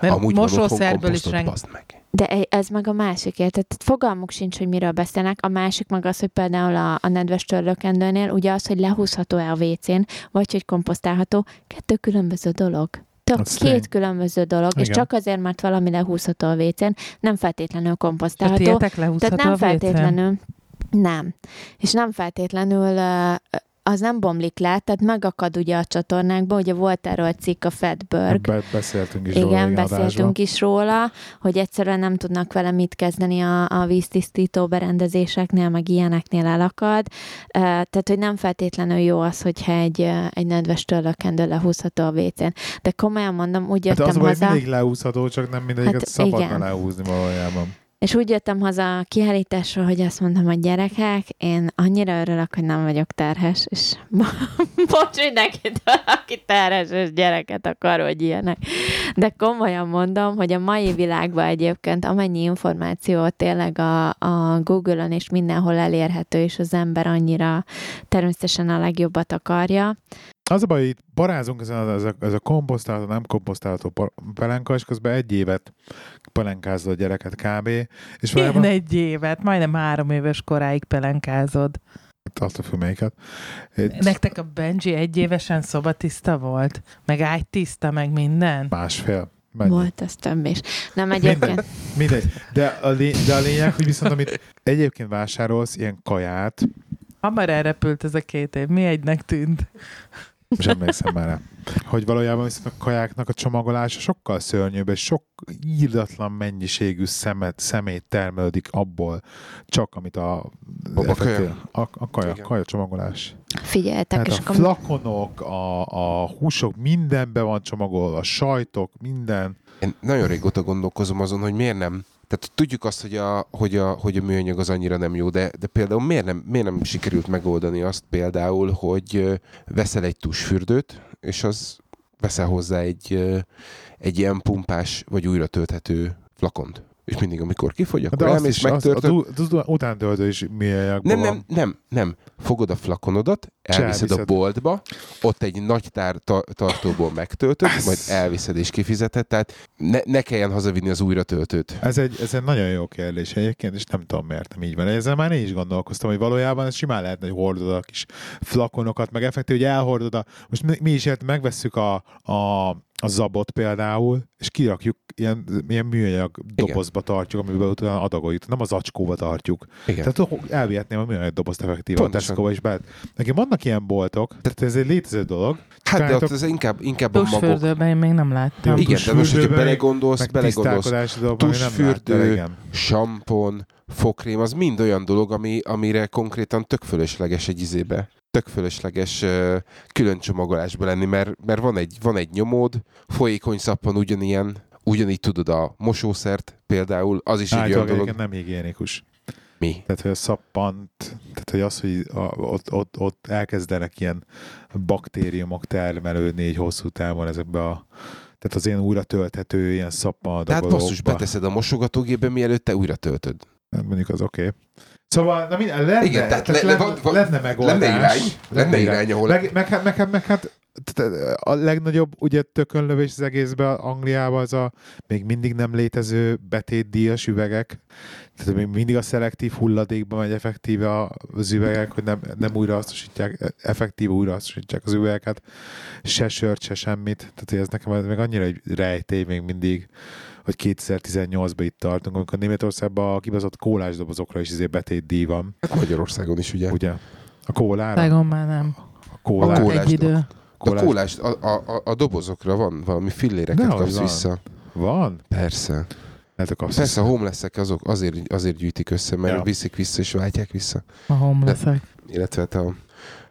Mert amúgy mosószerből is rengeteg. meg. De ez meg a másik, érted? Tehát fogalmuk sincs, hogy miről beszélnek. A másik meg az, hogy például a, a nedves törlőkendőnél, ugye az, hogy lehúzható-e a WC-n, vagy hogy komposztálható, kettő különböző dolog. Tök, két tény. különböző dolog, és Igen. csak azért, mert valami lehúzható a WC-n, nem feltétlenül A komposztálható. Tehát nem a feltétlenül. Nem. És nem feltétlenül ö, az nem bomlik le, tehát megakad ugye a csatornákban, ugye volt erről cikk a Fatberg, Be, beszéltünk is róla igen, egy beszéltünk adásban. is róla, hogy egyszerűen nem tudnak vele mit kezdeni a, a víztisztító berendezéseknél, meg ilyeneknél elakad. Tehát, hogy nem feltétlenül jó az, hogyha egy, egy nedves törlőkendő lehúzható a WC-n. De komolyan mondom, úgy Hát jöttem az a baj, haza, mindig leúszható, csak nem mindegyiket Hát hát szabadna igen. lehúzni valójában. És úgy jöttem haza a kiállításról, hogy azt mondtam, hogy gyerekek, én annyira örülök, hogy nem vagyok terhes, és bocs mindenkit, aki terhes és gyereket akar, hogy ilyenek. De komolyan mondom, hogy a mai világban egyébként amennyi információ tényleg a, a Google-on és mindenhol elérhető, és az ember annyira természetesen a legjobbat akarja. Az a baj, hogy itt parázunk ezen, a- ez a, ez a komposztálható, nem komposztálható pelenka, és közben egy évet pelenkázol a gyereket kb. És Én valójában, egy évet, majdnem három éves koráig pelenkázod. attól függ melyiket. Egy Nektek a Benji egy évesen szobatiszta volt? Meg ágytiszta, meg minden? másfél. Mennyi? Volt ez több is. Nem egyébként. Mindegy. De a, lény- de a lényeg, hogy viszont amit egyébként vásárolsz, ilyen kaját, Hamar elrepült ez a két év. Mi egynek tűnt? Most emlékszem már rá, hogy valójában viszont a kajáknak a csomagolása sokkal szörnyűbb, és sok írdatlan mennyiségű szemet, szemét termelődik abból, csak amit a, Baba kaja? a, a kaja, Igen. kaja csomagolás. Figyeljetek, Tehát és a akkor flakonok, a, a húsok, mindenbe van csomagolva, a sajtok, minden. Én nagyon régóta gondolkozom azon, hogy miért nem. Tehát tudjuk azt, hogy a, hogy a, hogy a műanyag az annyira nem jó, de, de például miért nem, miért nem sikerült megoldani azt például, hogy veszel egy tusfürdőt, és az veszel hozzá egy, egy ilyen pumpás, vagy újra tölthető flakont. És mindig, amikor kifogy, akkor De elmész, is, az, a du, du, utántöltő is műanyagban Nem, nem, nem, nem. Fogod a flakonodat, elviszed a elviszed. boltba, ott egy nagy tár ta- tartóból megtöltöd, majd elviszed és kifizeted, tehát ne, ne kelljen hazavinni az újratöltőt. Ez egy, ez egy nagyon jó kérdés egyébként, és nem tudom miért nem így van. Ezzel már én is gondolkoztam, hogy valójában ez simán lehetne, hogy hordod a kis flakonokat, meg effektív, hogy elhordod a... Most mi, mi is ilyet megvesszük a, a, a zabot például, és kirakjuk, ilyen, ilyen műanyag dobozba tartjuk, amiben utána adagoljuk. Nem az acskóba tartjuk. Igen. Tehát elvihetném a műanyag dobozt effektíven a Pontosan. Tesco-ba is be. Nekem vannak ilyen boltok, tehát ez egy létező dolog. Hát de ott ez inkább, inkább a magok. Tusfürdőben én még nem láttam. Igen, de most, hogyha belegondolsz, belegondolsz, tusfürdő, igen. sampon, fokrém, az mind olyan dolog, ami, amire konkrétan tök fölösleges egy izébe. Tök fölösleges külön csomagolásba lenni, mert, mert van, egy, van egy nyomód, folyékony szappan ugyanilyen, ugyanígy tudod a mosószert például, az is egy olyan dolog. nem higiénikus. Mi? Tehát, hogy a szappant, tehát, hogy az, hogy a, ott, ott, ott elkezdenek ilyen baktériumok termelődni egy hosszú távon ezekbe a tehát az ilyen újra tölthető, ilyen szappan Tehát basszus, beteszed a mosogatógépbe, mielőtt te újra töltöd. Mondjuk az oké. Okay. Szóval, na minden, lenne, Igen, tehát le- lenne, van- van- lenne megoldás. lenne irány, lenne irány, ahol- Meg, meg, meg, meg, meg, hát tehát a legnagyobb ugye tökönlövés az egészben Angliában az a még mindig nem létező betétdíjas üvegek. Tehát még mindig a szelektív hulladékba megy effektíve az üvegek, hogy nem, nem újrahasznosítják, effektív újrahasznosítják az üvegeket, se sört, se semmit. Tehát ez nekem ez még annyira egy rejtély még mindig, hogy 2018-ban itt tartunk, amikor Németországban a kibaszott kólás dobozokra is izé betétdíj van. Hát Magyarországon is, ugye? Ugye? A kólára? Vágom már nem. A kólár. A kólás egy idő. A kólás. kólás, a, a, a, dobozokra van valami filléreket Dehogy kapsz van. vissza. Van? Persze. Kapsz Persze a homelessek azok azért, azért gyűjtik össze, mert Ja. viszik vissza és váltják vissza. A homelessek. Illetve hát a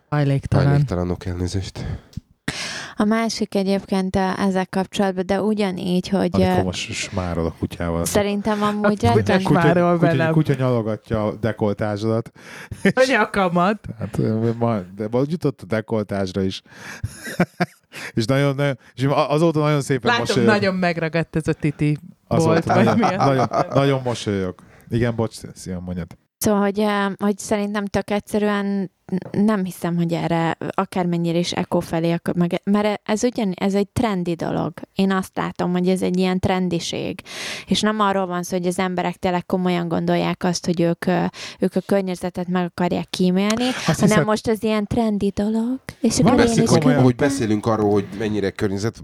Hajléktalan. hajléktalanok elnézést. A másik egyébként eh, ezzel kapcsolatban, de ugyanígy, hogy Amikor eh, most smárod a kutyával. szerintem amúgy Hát, retten... kutya- Smárol kutya, velem. kutya nyalogatja a dekoltásodat. Hogy a kamat? Hát, ma, de jutott a dekoltásra is. és nagyon, nagyon, és azóta nagyon szépen Látom, mosolyog. nagyon megragadt ez a titi. volt, vagy nagyon, nagyon, nagyon mosolyog. Igen, bocs, szia, mondjad. Szóval, hogy, eh, hogy szerintem tök egyszerűen nem hiszem, hogy erre akármennyire is eko felé, meg, mert ez ugyan, ez egy trendi dolog. Én azt látom, hogy ez egy ilyen trendiség. És nem arról van szó, hogy az emberek tényleg komolyan gondolják azt, hogy ők, ők a környezetet meg akarják kímélni, Azt hanem hiszed, most ez ilyen trendi dolog. És Van akkor én is komolyan. hogy beszélünk arról, hogy mennyire környezet,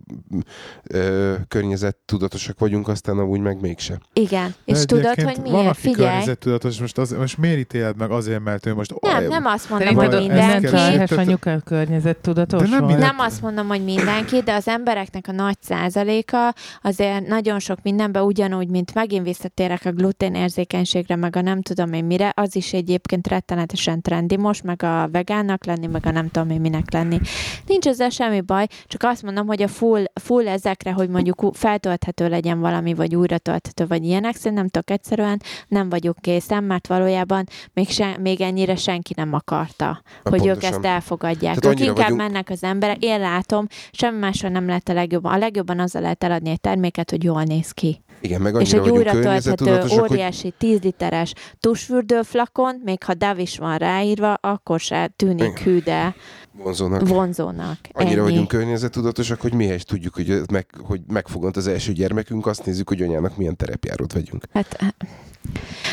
ö, környezet tudatosak vagyunk, aztán amúgy meg mégse. Igen. de És tudod, hogy Van, miért? aki Figyelj, környezettudatos, most, az, most miért ítéled meg azért, mert ő most... nem, nem azt mondom, Szerinted ott mindenki- Tehát- anyuka környezet tudatos De nem volt? Nem azt mondom, hogy mindenki, de az embereknek a nagy százaléka azért nagyon sok mindenben ugyanúgy, mint megint visszatérek a gluténérzékenységre, meg a nem tudom én mire, az is egyébként rettenetesen trendi most, meg a vegánnak lenni, meg a nem tudom én minek lenni. Nincs ezzel semmi baj, csak azt mondom, hogy a full, full ezekre, hogy mondjuk feltölthető legyen valami, vagy újra tölthető, vagy ilyenek, szerintem tök egyszerűen nem vagyok készen, mert valójában még, se, még ennyire senki nem akarta, hogy ők pontosan. ezt elfogadják. Tehát Ők inkább vagyunk- mennek az emberek, én látom, semmi mással nem lehet a legjobban. A legjobban azzal lehet eladni egy terméket, hogy jól néz ki. Igen, meg és egy újra tölthető, környezettudatosak, hogy óriási 10 literes tusfürdőflakon, még ha Davis van ráírva, akkor se tűnik Igen. hű, de vonzónak. vonzónak. Annyira Ennyi. vagyunk környezettudatosak, hogy mi is tudjuk, hogy, meg, hogy megfogant az első gyermekünk, azt nézzük, hogy anyának milyen terepjárót vegyünk. Hát,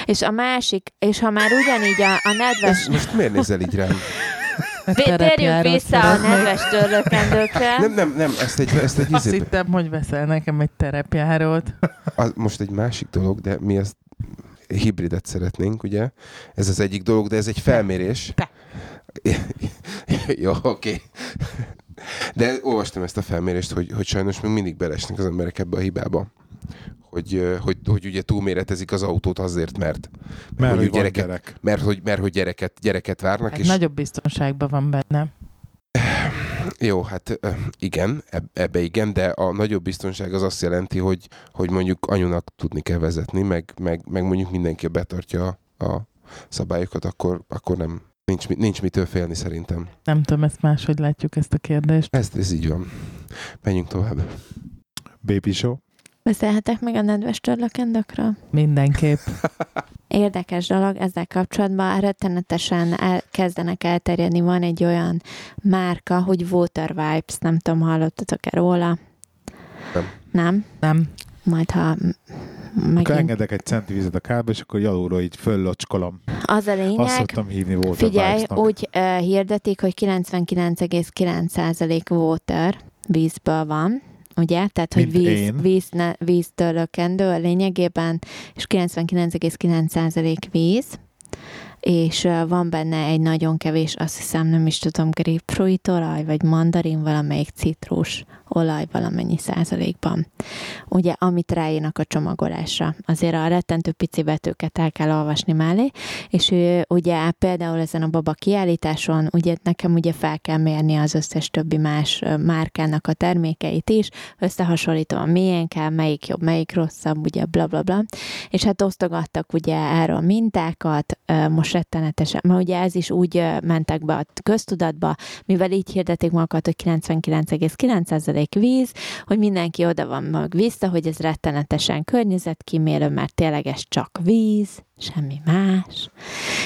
és a másik, és ha már ugyanígy a, a nedves... Most miért nézel így rám? Térjünk vissza a nedves törlőkendőkre. Nem, nem, nem, ezt egy, ezt egy Azt izébe- hittem, hogy veszel nekem egy terepjárót. az most egy másik dolog, de mi ezt hibridet szeretnénk, ugye? Ez az egyik dolog, de ez egy felmérés. Te. Jó, oké. De olvastam ezt a felmérést, hogy, hogy sajnos még mindig belesnek az emberek ebbe a hibába. Hogy, hogy, hogy ugye túlméretezik az autót azért, mert, Mert hogy hogy gyereket- gyerek. mert, hogy, mert hogy gyereket, gyereket várnak, Hát és nagyobb biztonságban van benne. Jó, hát igen, eb- ebbe igen, de a nagyobb biztonság az azt jelenti, hogy, hogy mondjuk anyunak tudni kell vezetni, meg, meg, meg mondjuk mindenki betartja a, a szabályokat, akkor, akkor nem, nincs, nincs mitől félni szerintem. Nem tudom, ezt máshogy látjuk ezt a kérdést. Ez, ez így van. Menjünk tovább. Baby show. Beszélhetek meg a nedves törlőkendőkről? Mindenképp. Érdekes dolog, ezzel kapcsolatban rettenetesen el, kezdenek elterjedni. Van egy olyan márka, hogy Water Vibes, nem tudom, hallottatok-e róla? Nem. Nem? Nem. Majd ha m- Akkor megint. engedek egy centi vizet a kába, és akkor jalulról így föllocskolom. Az a Azt lényeg, szoktam hívni water figyelj, vibes-nak. úgy uh, hirdetik, hogy 99,9% water vízből van, ugye? Tehát, hogy Mint víz, én. víz, ne, víztől a lényegében, és 99,9% víz, és van benne egy nagyon kevés, azt hiszem, nem is tudom, grapefruit olaj, vagy mandarin, valamelyik citrus olaj valamennyi százalékban. Ugye, amit ráírnak a csomagolásra. Azért a rettentő pici betűket el kell olvasni mellé, és ugye például ezen a baba kiállításon, ugye nekem ugye fel kell mérni az összes többi más márkának a termékeit is, összehasonlítom a miénkkel, melyik jobb, melyik rosszabb, ugye bla bla bla, és hát osztogattak ugye erről mintákat, most rettenetesen, mert ugye ez is úgy mentek be a köztudatba, mivel így hirdetik magukat, hogy 99,9% 99% víz, hogy mindenki oda van meg vissza, hogy ez rettenetesen környezetkímélő, mert tényleg ez csak víz, semmi más.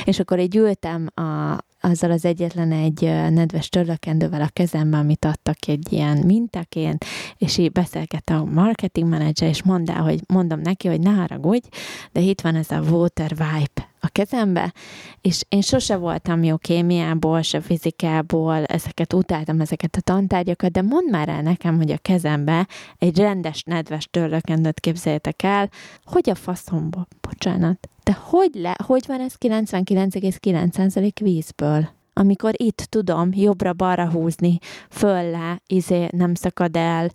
És akkor így ültem a, azzal az egyetlen egy nedves törlökendővel a kezemben, amit adtak egy ilyen mintaként, és így beszélgettem a marketing manager, és mondá, hogy mondom neki, hogy ne haragudj, de itt van ez a water wipe a kezembe, és én sose voltam jó kémiából, se fizikából, ezeket utáltam, ezeket a tantárgyakat, de mondd már el nekem, hogy a kezembe egy rendes, nedves törlökendőt képzeljétek el, hogy a faszomba, bocsánat, de hogy, le, hogy van ez 99,9% vízből? amikor itt tudom jobbra-balra húzni, föl le, izé, nem szakad el,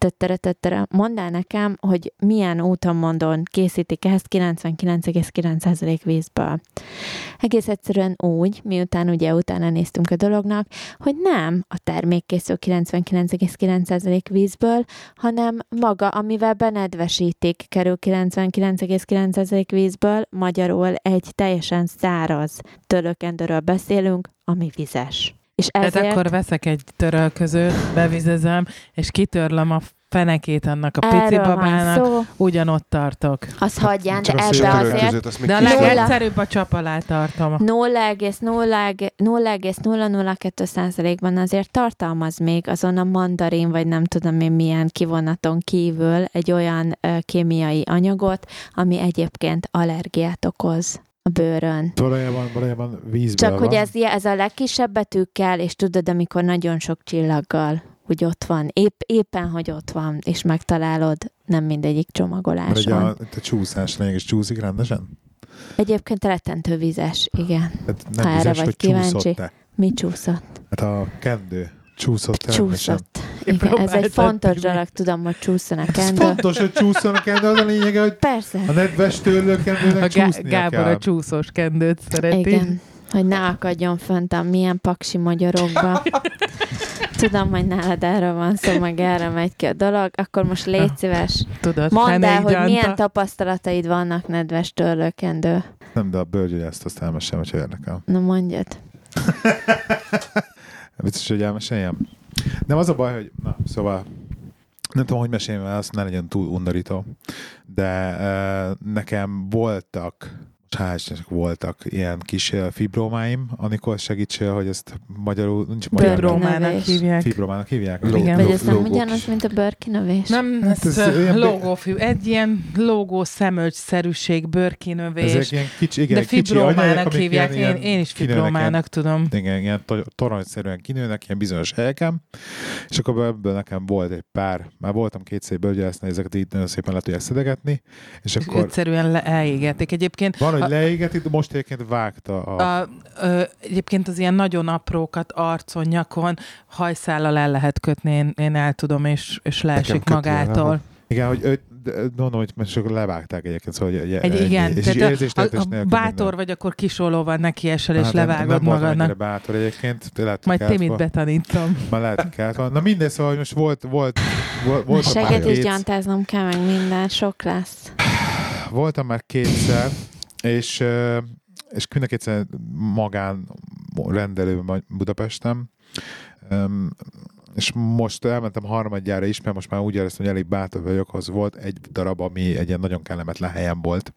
tettere, tettere. Mondd el nekem, hogy milyen úton készítik ezt 99,9% vízből. Egész egyszerűen úgy, miután ugye utána néztünk a dolognak, hogy nem a termék készül 99,9% vízből, hanem maga, amivel benedvesítik, kerül 99,9% vízből, magyarul egy teljesen száraz törölkendőről beszélünk, ami vizes. És ezért... Tehát akkor veszek egy törölközőt, bevizezem, és kitörlöm a fenekét annak a pici Erről babának, szó. ugyanott tartok. Az hagyján, de ebbe azért De a legegyszerűbb a csap alá tartom. 0,002%-ban azért tartalmaz még azon a mandarin, vagy nem tudom én milyen kivonaton kívül egy olyan kémiai anyagot, ami egyébként allergiát okoz a bőrön. Valójában, valójában vízből Csak van. hogy ez, ez a legkisebb betűkkel, és tudod, amikor nagyon sok csillaggal, hogy ott van, épp, éppen, hogy ott van, és megtalálod, nem mindegyik Mert ugye csomagoláson. a, a csúszás és csúszik rendesen. Egyébként rettentő vizes, igen. Tehát Ha nem erre vagy kíváncsi. csúszott-e. Mi csúszott? Hát a kendő csúszott rendesen. Csúszott. Igen, ez egy fontos dolog, tudom, hogy csúszson a Ez kendő. fontos, hogy csúszson a kendő, az a lényege, hogy Persze. a nedves tőlőkendőnek A Gá- Gábor kell. a csúszós kendőt szereti. Igen. Hogy ne akadjon fönt a milyen paksi magyarokba. Tudom, hogy nálad erről van szó, meg erre megy ki a dolog. Akkor most légy szíves. Tudod, Mondd el, hogy gyanta. milyen tapasztalataid vannak nedves törlőkendő. Nem, de a bőrgyógyászt azt elmesélem, hogyha érdekel. Na mondjad. Biztos, hogy elmeséljem? Nem, az a baj, hogy... Na, szóval... Nem tudom, hogy meséljem el, azt ne legyen túl undorító. De uh, nekem voltak Istennek voltak ilyen kis fibromáim, amikor segítsél, hogy ezt magyarul, nincs magyar. Fibromának hívják. Fibromának hívják? Ló- Igen. Vagy ez nem ugyanaz, mint a bőrkinövés? Nem, Hát ez, ez ilyen- logófű, egy ilyen logó szemölgyszerűség, bőrkinövés, Ezek ilyen kicsi, igen, de kicsi fibromának amik hívják, ilyen- én, én is fibromának tudom. igen, ilyen to- toronyszerűen kinőnek, ilyen bizonyos helyeken, és akkor ebből nekem volt egy pár, már voltam kétszer bőrgyászni, ezeket így nagyon szépen le tudják szedegetni, és És akkor egyszerűen le, elégették. Egyébként van, hogy a- leégeti, de most egyébként vágta a... A, ö, egyébként az ilyen nagyon aprókat arcon, nyakon, hajszállal el lehet kötni, én, én el tudom, és, és leesik magától. aha. Igen, hogy ő, de- mondom, hogy most akkor levágták egyébként, szóval hogy Egy, igen, és tehát érzésteletes a, a, nélkül bátor minden. vagy, akkor kisolóval nekiesel, és Hát nem- levágod nem voltam magadnak. bátor egyébként, lehet, Majd volna- betanítom. Már lehet, volna. Na mindegy, szóval most volt, volt, volt már Seget is gyantáznom kell, meg minden, sok lesz. voltam már kétszer, és, és mind a kétszer magán rendelő Budapesten, és most elmentem harmadjára is, mert most már úgy éreztem, hogy elég bátor vagyok, az volt egy darab, ami egy ilyen nagyon kellemetlen helyen volt,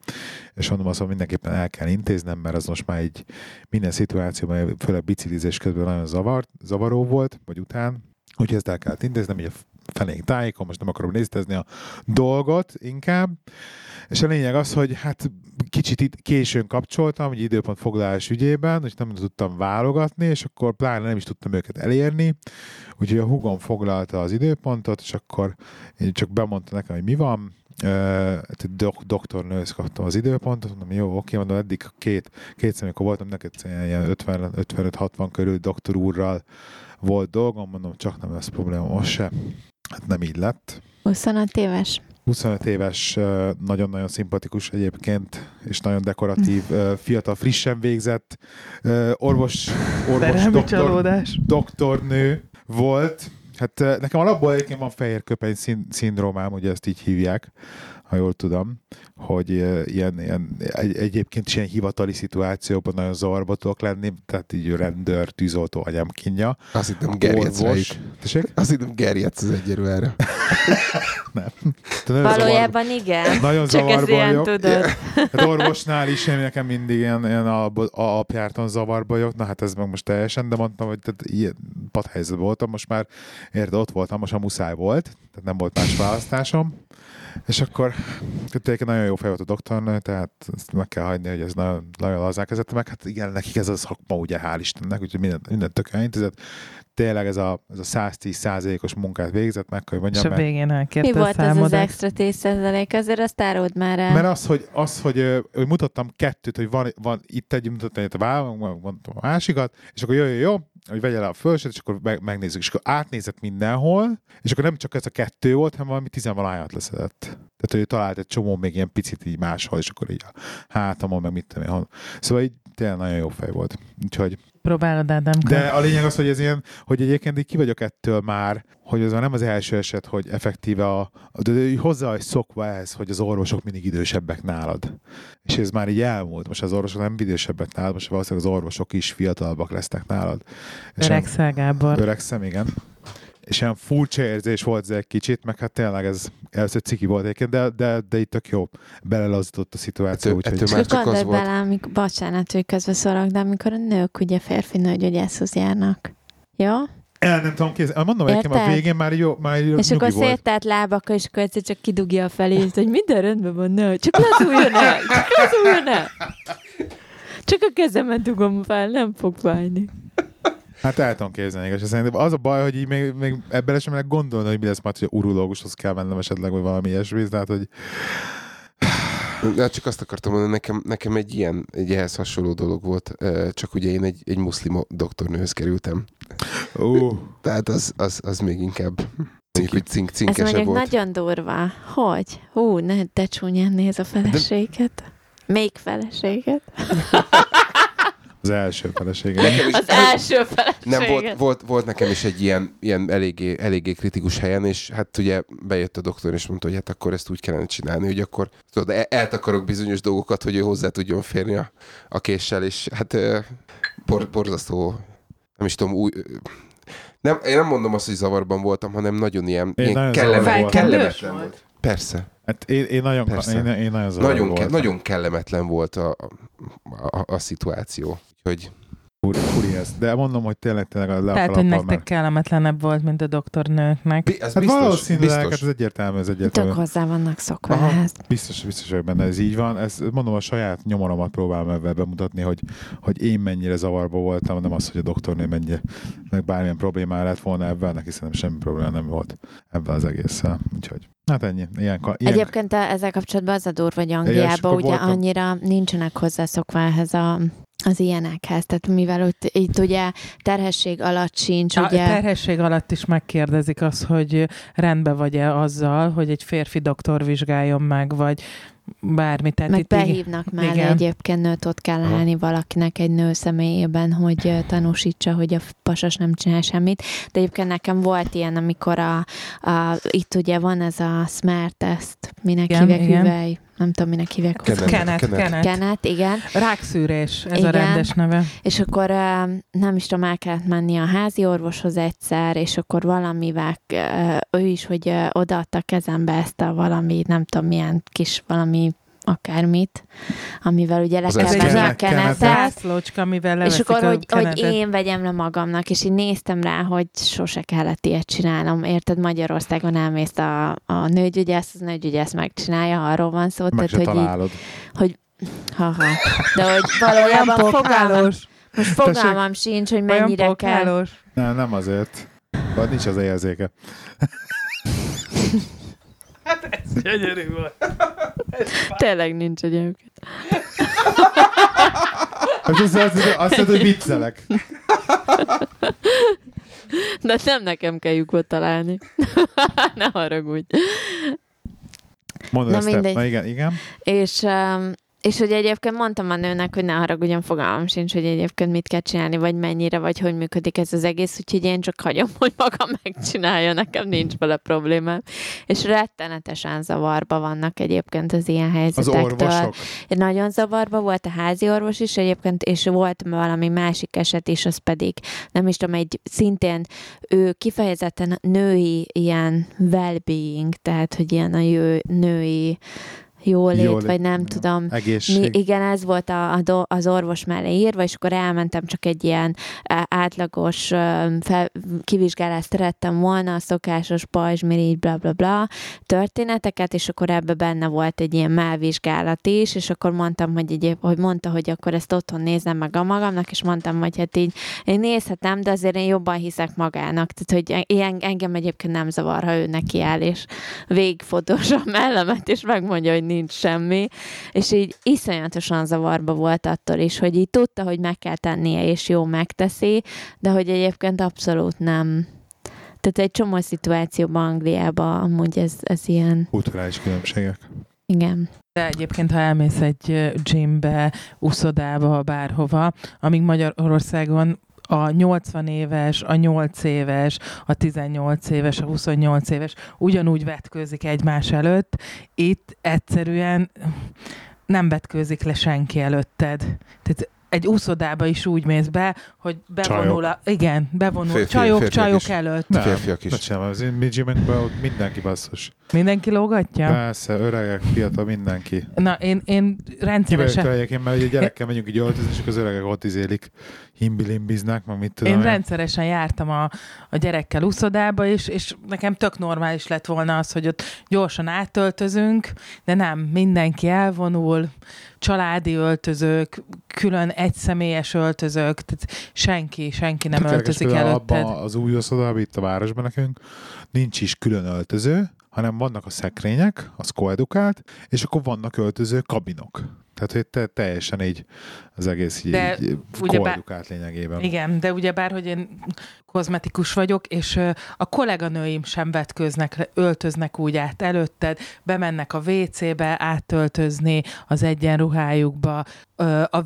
és mondom azt, hogy mindenképpen el kell intéznem, mert az most már egy minden szituációban, főleg biciklizés közben nagyon zavart, zavaró volt, vagy után, úgyhogy ezt el kellett intéznem, így a fenék tájékon, most nem akarom néztezni a dolgot inkább, és a lényeg az, hogy hát kicsit itt későn kapcsoltam, egy időpont foglalás ügyében, és nem tudtam válogatni, és akkor pláne nem is tudtam őket elérni, úgyhogy a hugom foglalta az időpontot, és akkor én csak bemondta nekem, hogy mi van, Uh, dok- doktornőhöz kaptam az időpontot, mondom, jó, oké, mondom, eddig két, kétszer, amikor voltam neked ilyen 50 55-60 körül doktor úrral volt dolgom, mondom, csak nem lesz probléma most se. Hát nem így lett. 25 éves. 25 éves, nagyon-nagyon szimpatikus egyébként, és nagyon dekoratív, fiatal, frissen végzett orvos, orvos doktor, csalódás. doktornő volt, Hát nekem alapból egyébként van fehér köpeny szindrómám, ugye ezt így hívják, ha jól tudom, hogy ilyen, ilyen egy, egyébként is ilyen hivatali szituációban nagyon zavarba tudok lenni, tehát így rendőr, tűzoltó, anyám kínja. Azt hittem. Tessék? Azt hittem gerjedsz az egyerőre. Nem. Tehát nagyon zavar- Valójában igen. Nagyon Csak ez zavarba ilyen, vagyok. tudod. Hát orvosnál is én nekem mindig ilyen, ilyen alap- alapjártan zavarba vagyok, na hát ez meg most teljesen, de mondtam, hogy tehát ilyen padhelyzetben voltam, most már érde ott voltam, most a muszáj volt, tehát nem volt más választásom. És akkor tényleg nagyon jó fej volt a doktornő, tehát ezt meg kell hagyni, hogy ez nagyon, nagyon lazán kezette meg. Hát igen, nekik ez a szakma, ugye, hál' Istennek, úgyhogy minden, minden tök intézet. Tényleg ez a, ez a 110 százalékos munkát végzett, meg hogy És mondjam, a mert, végén Mi elkérte a volt ez az extra 10 százalék? Azért azt áruld már el. Mert az, hogy, az, hogy, hogy mutattam kettőt, hogy van, van itt egy, mutattam itt a vállal, mondtam a másikat, és akkor jó, jó, jó, hogy vegye le a fölsőt, és akkor meg, megnézzük. És akkor átnézett mindenhol, és akkor nem csak ez a kettő volt, hanem valami tizenvalahányat leszedett. Tehát, hogy ő talált egy csomó még ilyen picit így máshol, és akkor így a hátamon, meg mit tudom én. Szóval így tényleg nagyon jó fej volt. Úgyhogy Próbálod, Ádám. de a lényeg az, hogy ez ilyen, hogy egyébként így ki vagyok ettől már, hogy ez már nem az első eset, hogy effektíve a, de hozzá vagy szokva ehhez, hogy az orvosok mindig idősebbek nálad. És ez már így elmúlt. Most az orvosok nem idősebbek nálad, most valószínűleg az orvosok is fiatalabbak lesznek nálad. Öregszel, Gábor. Öregszem, igen. És ilyen furcsa érzés volt ez egy kicsit, meg hát tényleg ez először ciki volt egyébként, de, de, de itt tök jó. Belelazított a szituáció, Ettől- úgyhogy... ettől már csak az volt. bele, amikor, bocsánat, hogy közbeszólok, de amikor a nők ugye férfi nőgyógyászhoz járnak. Jó? El nem tudom kézni. Mondom, egyébként a végén már jó, már jó És akkor széttárt lábakkal, és akkor egyszer csak kidugja a felét, hogy minden rendben van, ne, csak lazuljon el, csak lazuljon el. Csak a kezemet dugom fel, nem fog fájni. Hát el tudom képzelni, igaz. Szerintem az a baj, hogy így még, még ebben sem lehet gondolni, hogy mi lesz majd, hogy urológushoz kell mennem esetleg, vagy valami ilyesmi, tehát, hogy De csak azt akartam mondani, nekem, nekem egy ilyen, egy ehhez hasonló dolog volt, csak ugye én egy, egy muszlim doktornőhöz kerültem. ú, Tehát az, az, az még inkább mondjuk, hogy cink, Ez mondjuk volt. nagyon durva. Hogy? Hú, ne, de csúnyán néz a feleséget. Még feleséget? az első felesége. Nekem is, Az első feleséget. nem, volt, volt, volt, nekem is egy ilyen, ilyen eléggé, eléggé kritikus helyen, és hát ugye bejött a doktor, és mondta, hogy hát akkor ezt úgy kellene csinálni, hogy akkor tudod, el- eltakarok bizonyos dolgokat, hogy ő hozzá tudjon férni a, a késsel, és hát bor, borzasztó, nem is tudom, új, nem, én nem mondom azt, hogy zavarban voltam, hanem nagyon ilyen, Én ilyen nagyon kellemet, voltam. kellemetlen volt. Persze. Hát én, én nagyon, Persze. én, én nagyon Nagyon, ke- nagyon kellemetlen volt a, a, a, a szituáció. Úgyhogy Furi, furi ez. De mondom, hogy tényleg, tényleg a le Tehát, hogy nektek már- kellemetlenebb volt, mint a doktornőknek. bi- ez Hát biztos, valószínűleg, biztos. hát ez egyértelmű, ez egyértelmű. Tök hozzá vannak szokva Aha. ehhez. Biztos, biztos vagyok benne, ez így van. Ez, mondom, a saját nyomoromat próbálom ebben bemutatni, hogy, hogy én mennyire zavarba voltam, nem az, hogy a doktornő mennyire, meg bármilyen problémája lett volna ebben, neki szerintem semmi probléma nem volt ebben az egésszel. Úgyhogy, hát ennyi. Ilyen, ilyen, Egyébként a- ezzel kapcsolatban az a durva, hogy Angliában ugye voltam- annyira nincsenek hozzászokva ehhez a az ilyenekhez, tehát mivel ott itt ugye terhesség alatt sincs, A ugye... terhesség alatt is megkérdezik azt, hogy rendben vagy-e azzal, hogy egy férfi doktor vizsgáljon meg, vagy bármi. Tehát Meg itt behívnak mellé igen. egyébként nőt ott kell állni valakinek egy nő személyében, hogy tanúsítsa, hogy a pasas nem csinál semmit. De egyébként nekem volt ilyen, amikor a, a itt ugye van ez a smart test, minek Igen, hívják igen. hüvely, nem tudom, minek hívják. Kenet. Kenet, Kenet. kenet. Kenet, igen. Rákszűrés, ez Igen. a rendes neve. És akkor nem is tudom, el kellett menni a házi orvoshoz egyszer, és akkor valamivel ő is, hogy odaadta kezembe ezt a valami, nem tudom milyen kis valami akármit, amivel ugye le Az kell ez venni a kenet- kenetet. Zászlócska, amivel És akkor, hogy, hogy én vegyem le magamnak, és így néztem rá, hogy sose kellett ilyet csinálnom. Érted, Magyarországon elmész a, a nőgyügyász, az nőgyügyász megcsinálja, arról van szó, meg tehát, hogy így, találod. haha. De hogy valójában fogalmam, most fogalmam sincs, hogy mennyire kell. pókhálós. Nem, nem azért. Vagy nincs az érzéke. Gyönyörű volt. Tényleg nincs egyébként. Hát azt, azt, azt mondod, hogy viccelek. De nem nekem kell lyukot találni. ne haragudj. Mondod Na ezt, te- mindegy. Na igen, igen. És, um, és hogy egyébként mondtam a nőnek, hogy ne haragudjon, fogalmam sincs, hogy egyébként mit kell csinálni, vagy mennyire, vagy hogy működik ez az egész, úgyhogy én csak hagyom, hogy maga megcsinálja, nekem nincs vele problémám. És rettenetesen zavarba vannak egyébként az ilyen Az helyzetektől. orvosok. Nagyon zavarba volt a házi orvos is egyébként, és volt valami másik eset is, az pedig, nem is tudom, egy szintén ő kifejezetten női ilyen well-being, tehát, hogy ilyen a jő, női jólét, Jólét, vagy nem ja. tudom. Egészség. Mi, igen, ez volt a, a do, az orvos mellé írva, és akkor elmentem csak egy ilyen átlagos fel, kivizsgálást szerettem volna, a szokásos pajzsmirigy, bla bla bla történeteket, és akkor ebbe benne volt egy ilyen mellvizsgálat is, és akkor mondtam, hogy, egyéb, hogy mondta, hogy akkor ezt otthon nézem meg a magamnak, és mondtam, hogy hát így én nézhetem, de azért én jobban hiszek magának. Tehát, hogy ilyen, engem egyébként nem zavar, ha ő neki áll, és végigfotózza a mellemet, és megmondja, hogy nincs semmi. És így iszonyatosan zavarba volt attól is, hogy így tudta, hogy meg kell tennie, és jó megteszi, de hogy egyébként abszolút nem. Tehát egy csomó szituációban Angliában amúgy ez, ez ilyen, Kulturális különbségek. igen. De egyébként, ha elmész egy gymbe, uszodába, bárhova, amíg Magyarországon a 80 éves, a 8 éves, a 18 éves, a 28 éves ugyanúgy vetkőzik egymás előtt. Itt egyszerűen nem vetkőzik le senki előtted. Tehát egy úszodába is úgy mész be, hogy bevonul a... Igen, bevonul. Férfi- csajok, férfiak csajok is. előtt. Nem, Férfiak is. Nem csinálom, az én gymekben ott mindenki basszus. Mindenki lógatja? Persze, öregek, fiatal, mindenki. Na, én, én rendszeresen... egyébként, mert ugye gyerekkel megyünk így öltözni, és az öregek ott izélik, himbilimbiznek, meg mit tudom Én én. rendszeresen jártam a, a gyerekkel uszodába, és, és nekem tök normális lett volna az, hogy ott gyorsan átöltözünk, de nem, mindenki elvonul, családi öltözők, külön egyszemélyes öltözők, tehát senki, senki nem érdekes, öltözik előtted. abban az új oszodában, itt a városban nekünk, nincs is külön öltöző, hanem vannak a szekrények, az koedukált, és akkor vannak öltöző kabinok. Tehát, hogy te, teljesen így az egész így, De így koedukált lényegében. Igen, de ugyebár, hogy én kozmetikus vagyok, és a kolléganőim sem vetköznek, öltöznek úgy át előtted, bemennek a WC-be átöltözni az egyenruhájukba, a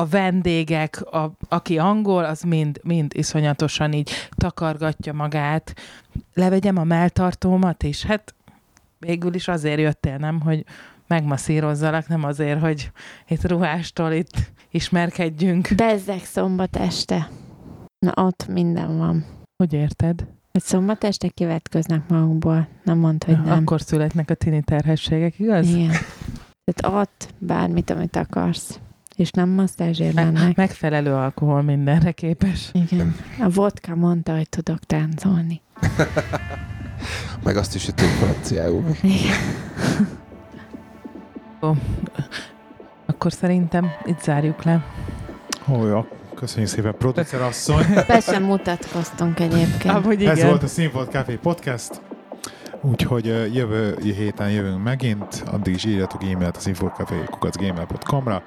a vendégek, a, aki angol, az mind, mind iszonyatosan így takargatja magát. Levegyem a melltartómat is? Hát végül is azért jöttél, nem, hogy megmasszírozzalak, nem azért, hogy itt ruhástól itt ismerkedjünk. Bezzeg szombat este. Na ott minden van. Hogy érted? Hogy szombat este kivetköznek magukból. Nem mondd, hogy nem. Akkor születnek a tini terhességek, igaz? Igen. Tehát ott bármit, amit akarsz. És nem masszázsért mennek. Megfelelő alkohol mindenre képes. Igen. A vodka mondta, hogy tudok táncolni. Meg azt is, hogy tudjuk franciául. Igen. Akkor szerintem itt zárjuk le. Ó, jó. Köszönjük szépen, producer asszony. Persze mutatkoztunk egyébként. Amúgy igen. Ez volt a Színfolt Café Podcast. Úgyhogy jövő héten jövünk megint, addig is írjatok e-mailt a színfoltcafé.gmail.com-ra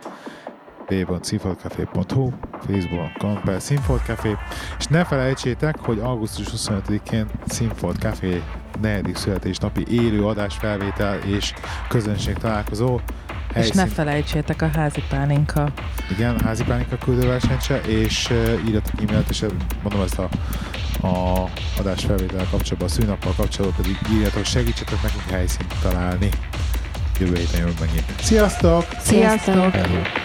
www.színfoltcafé.hu facebook.com per Színfoltcafé és ne felejtsétek, hogy augusztus 25-én Színfolt Café negyedik születésnapi élő adásfelvétel és közönség találkozó És ne felejtsétek a házi pálinka. igen, házi pánika küldőversenyt se, és uh, írjatok e-mailt, és mondom ezt a, a adás felvétel kapcsolatban, a szűnappal kapcsolatban pedig írjatok, segítsetek nekünk helyszínt találni. Jövő héten jövünk megint. Sziasztok! Sziasztok! Hello.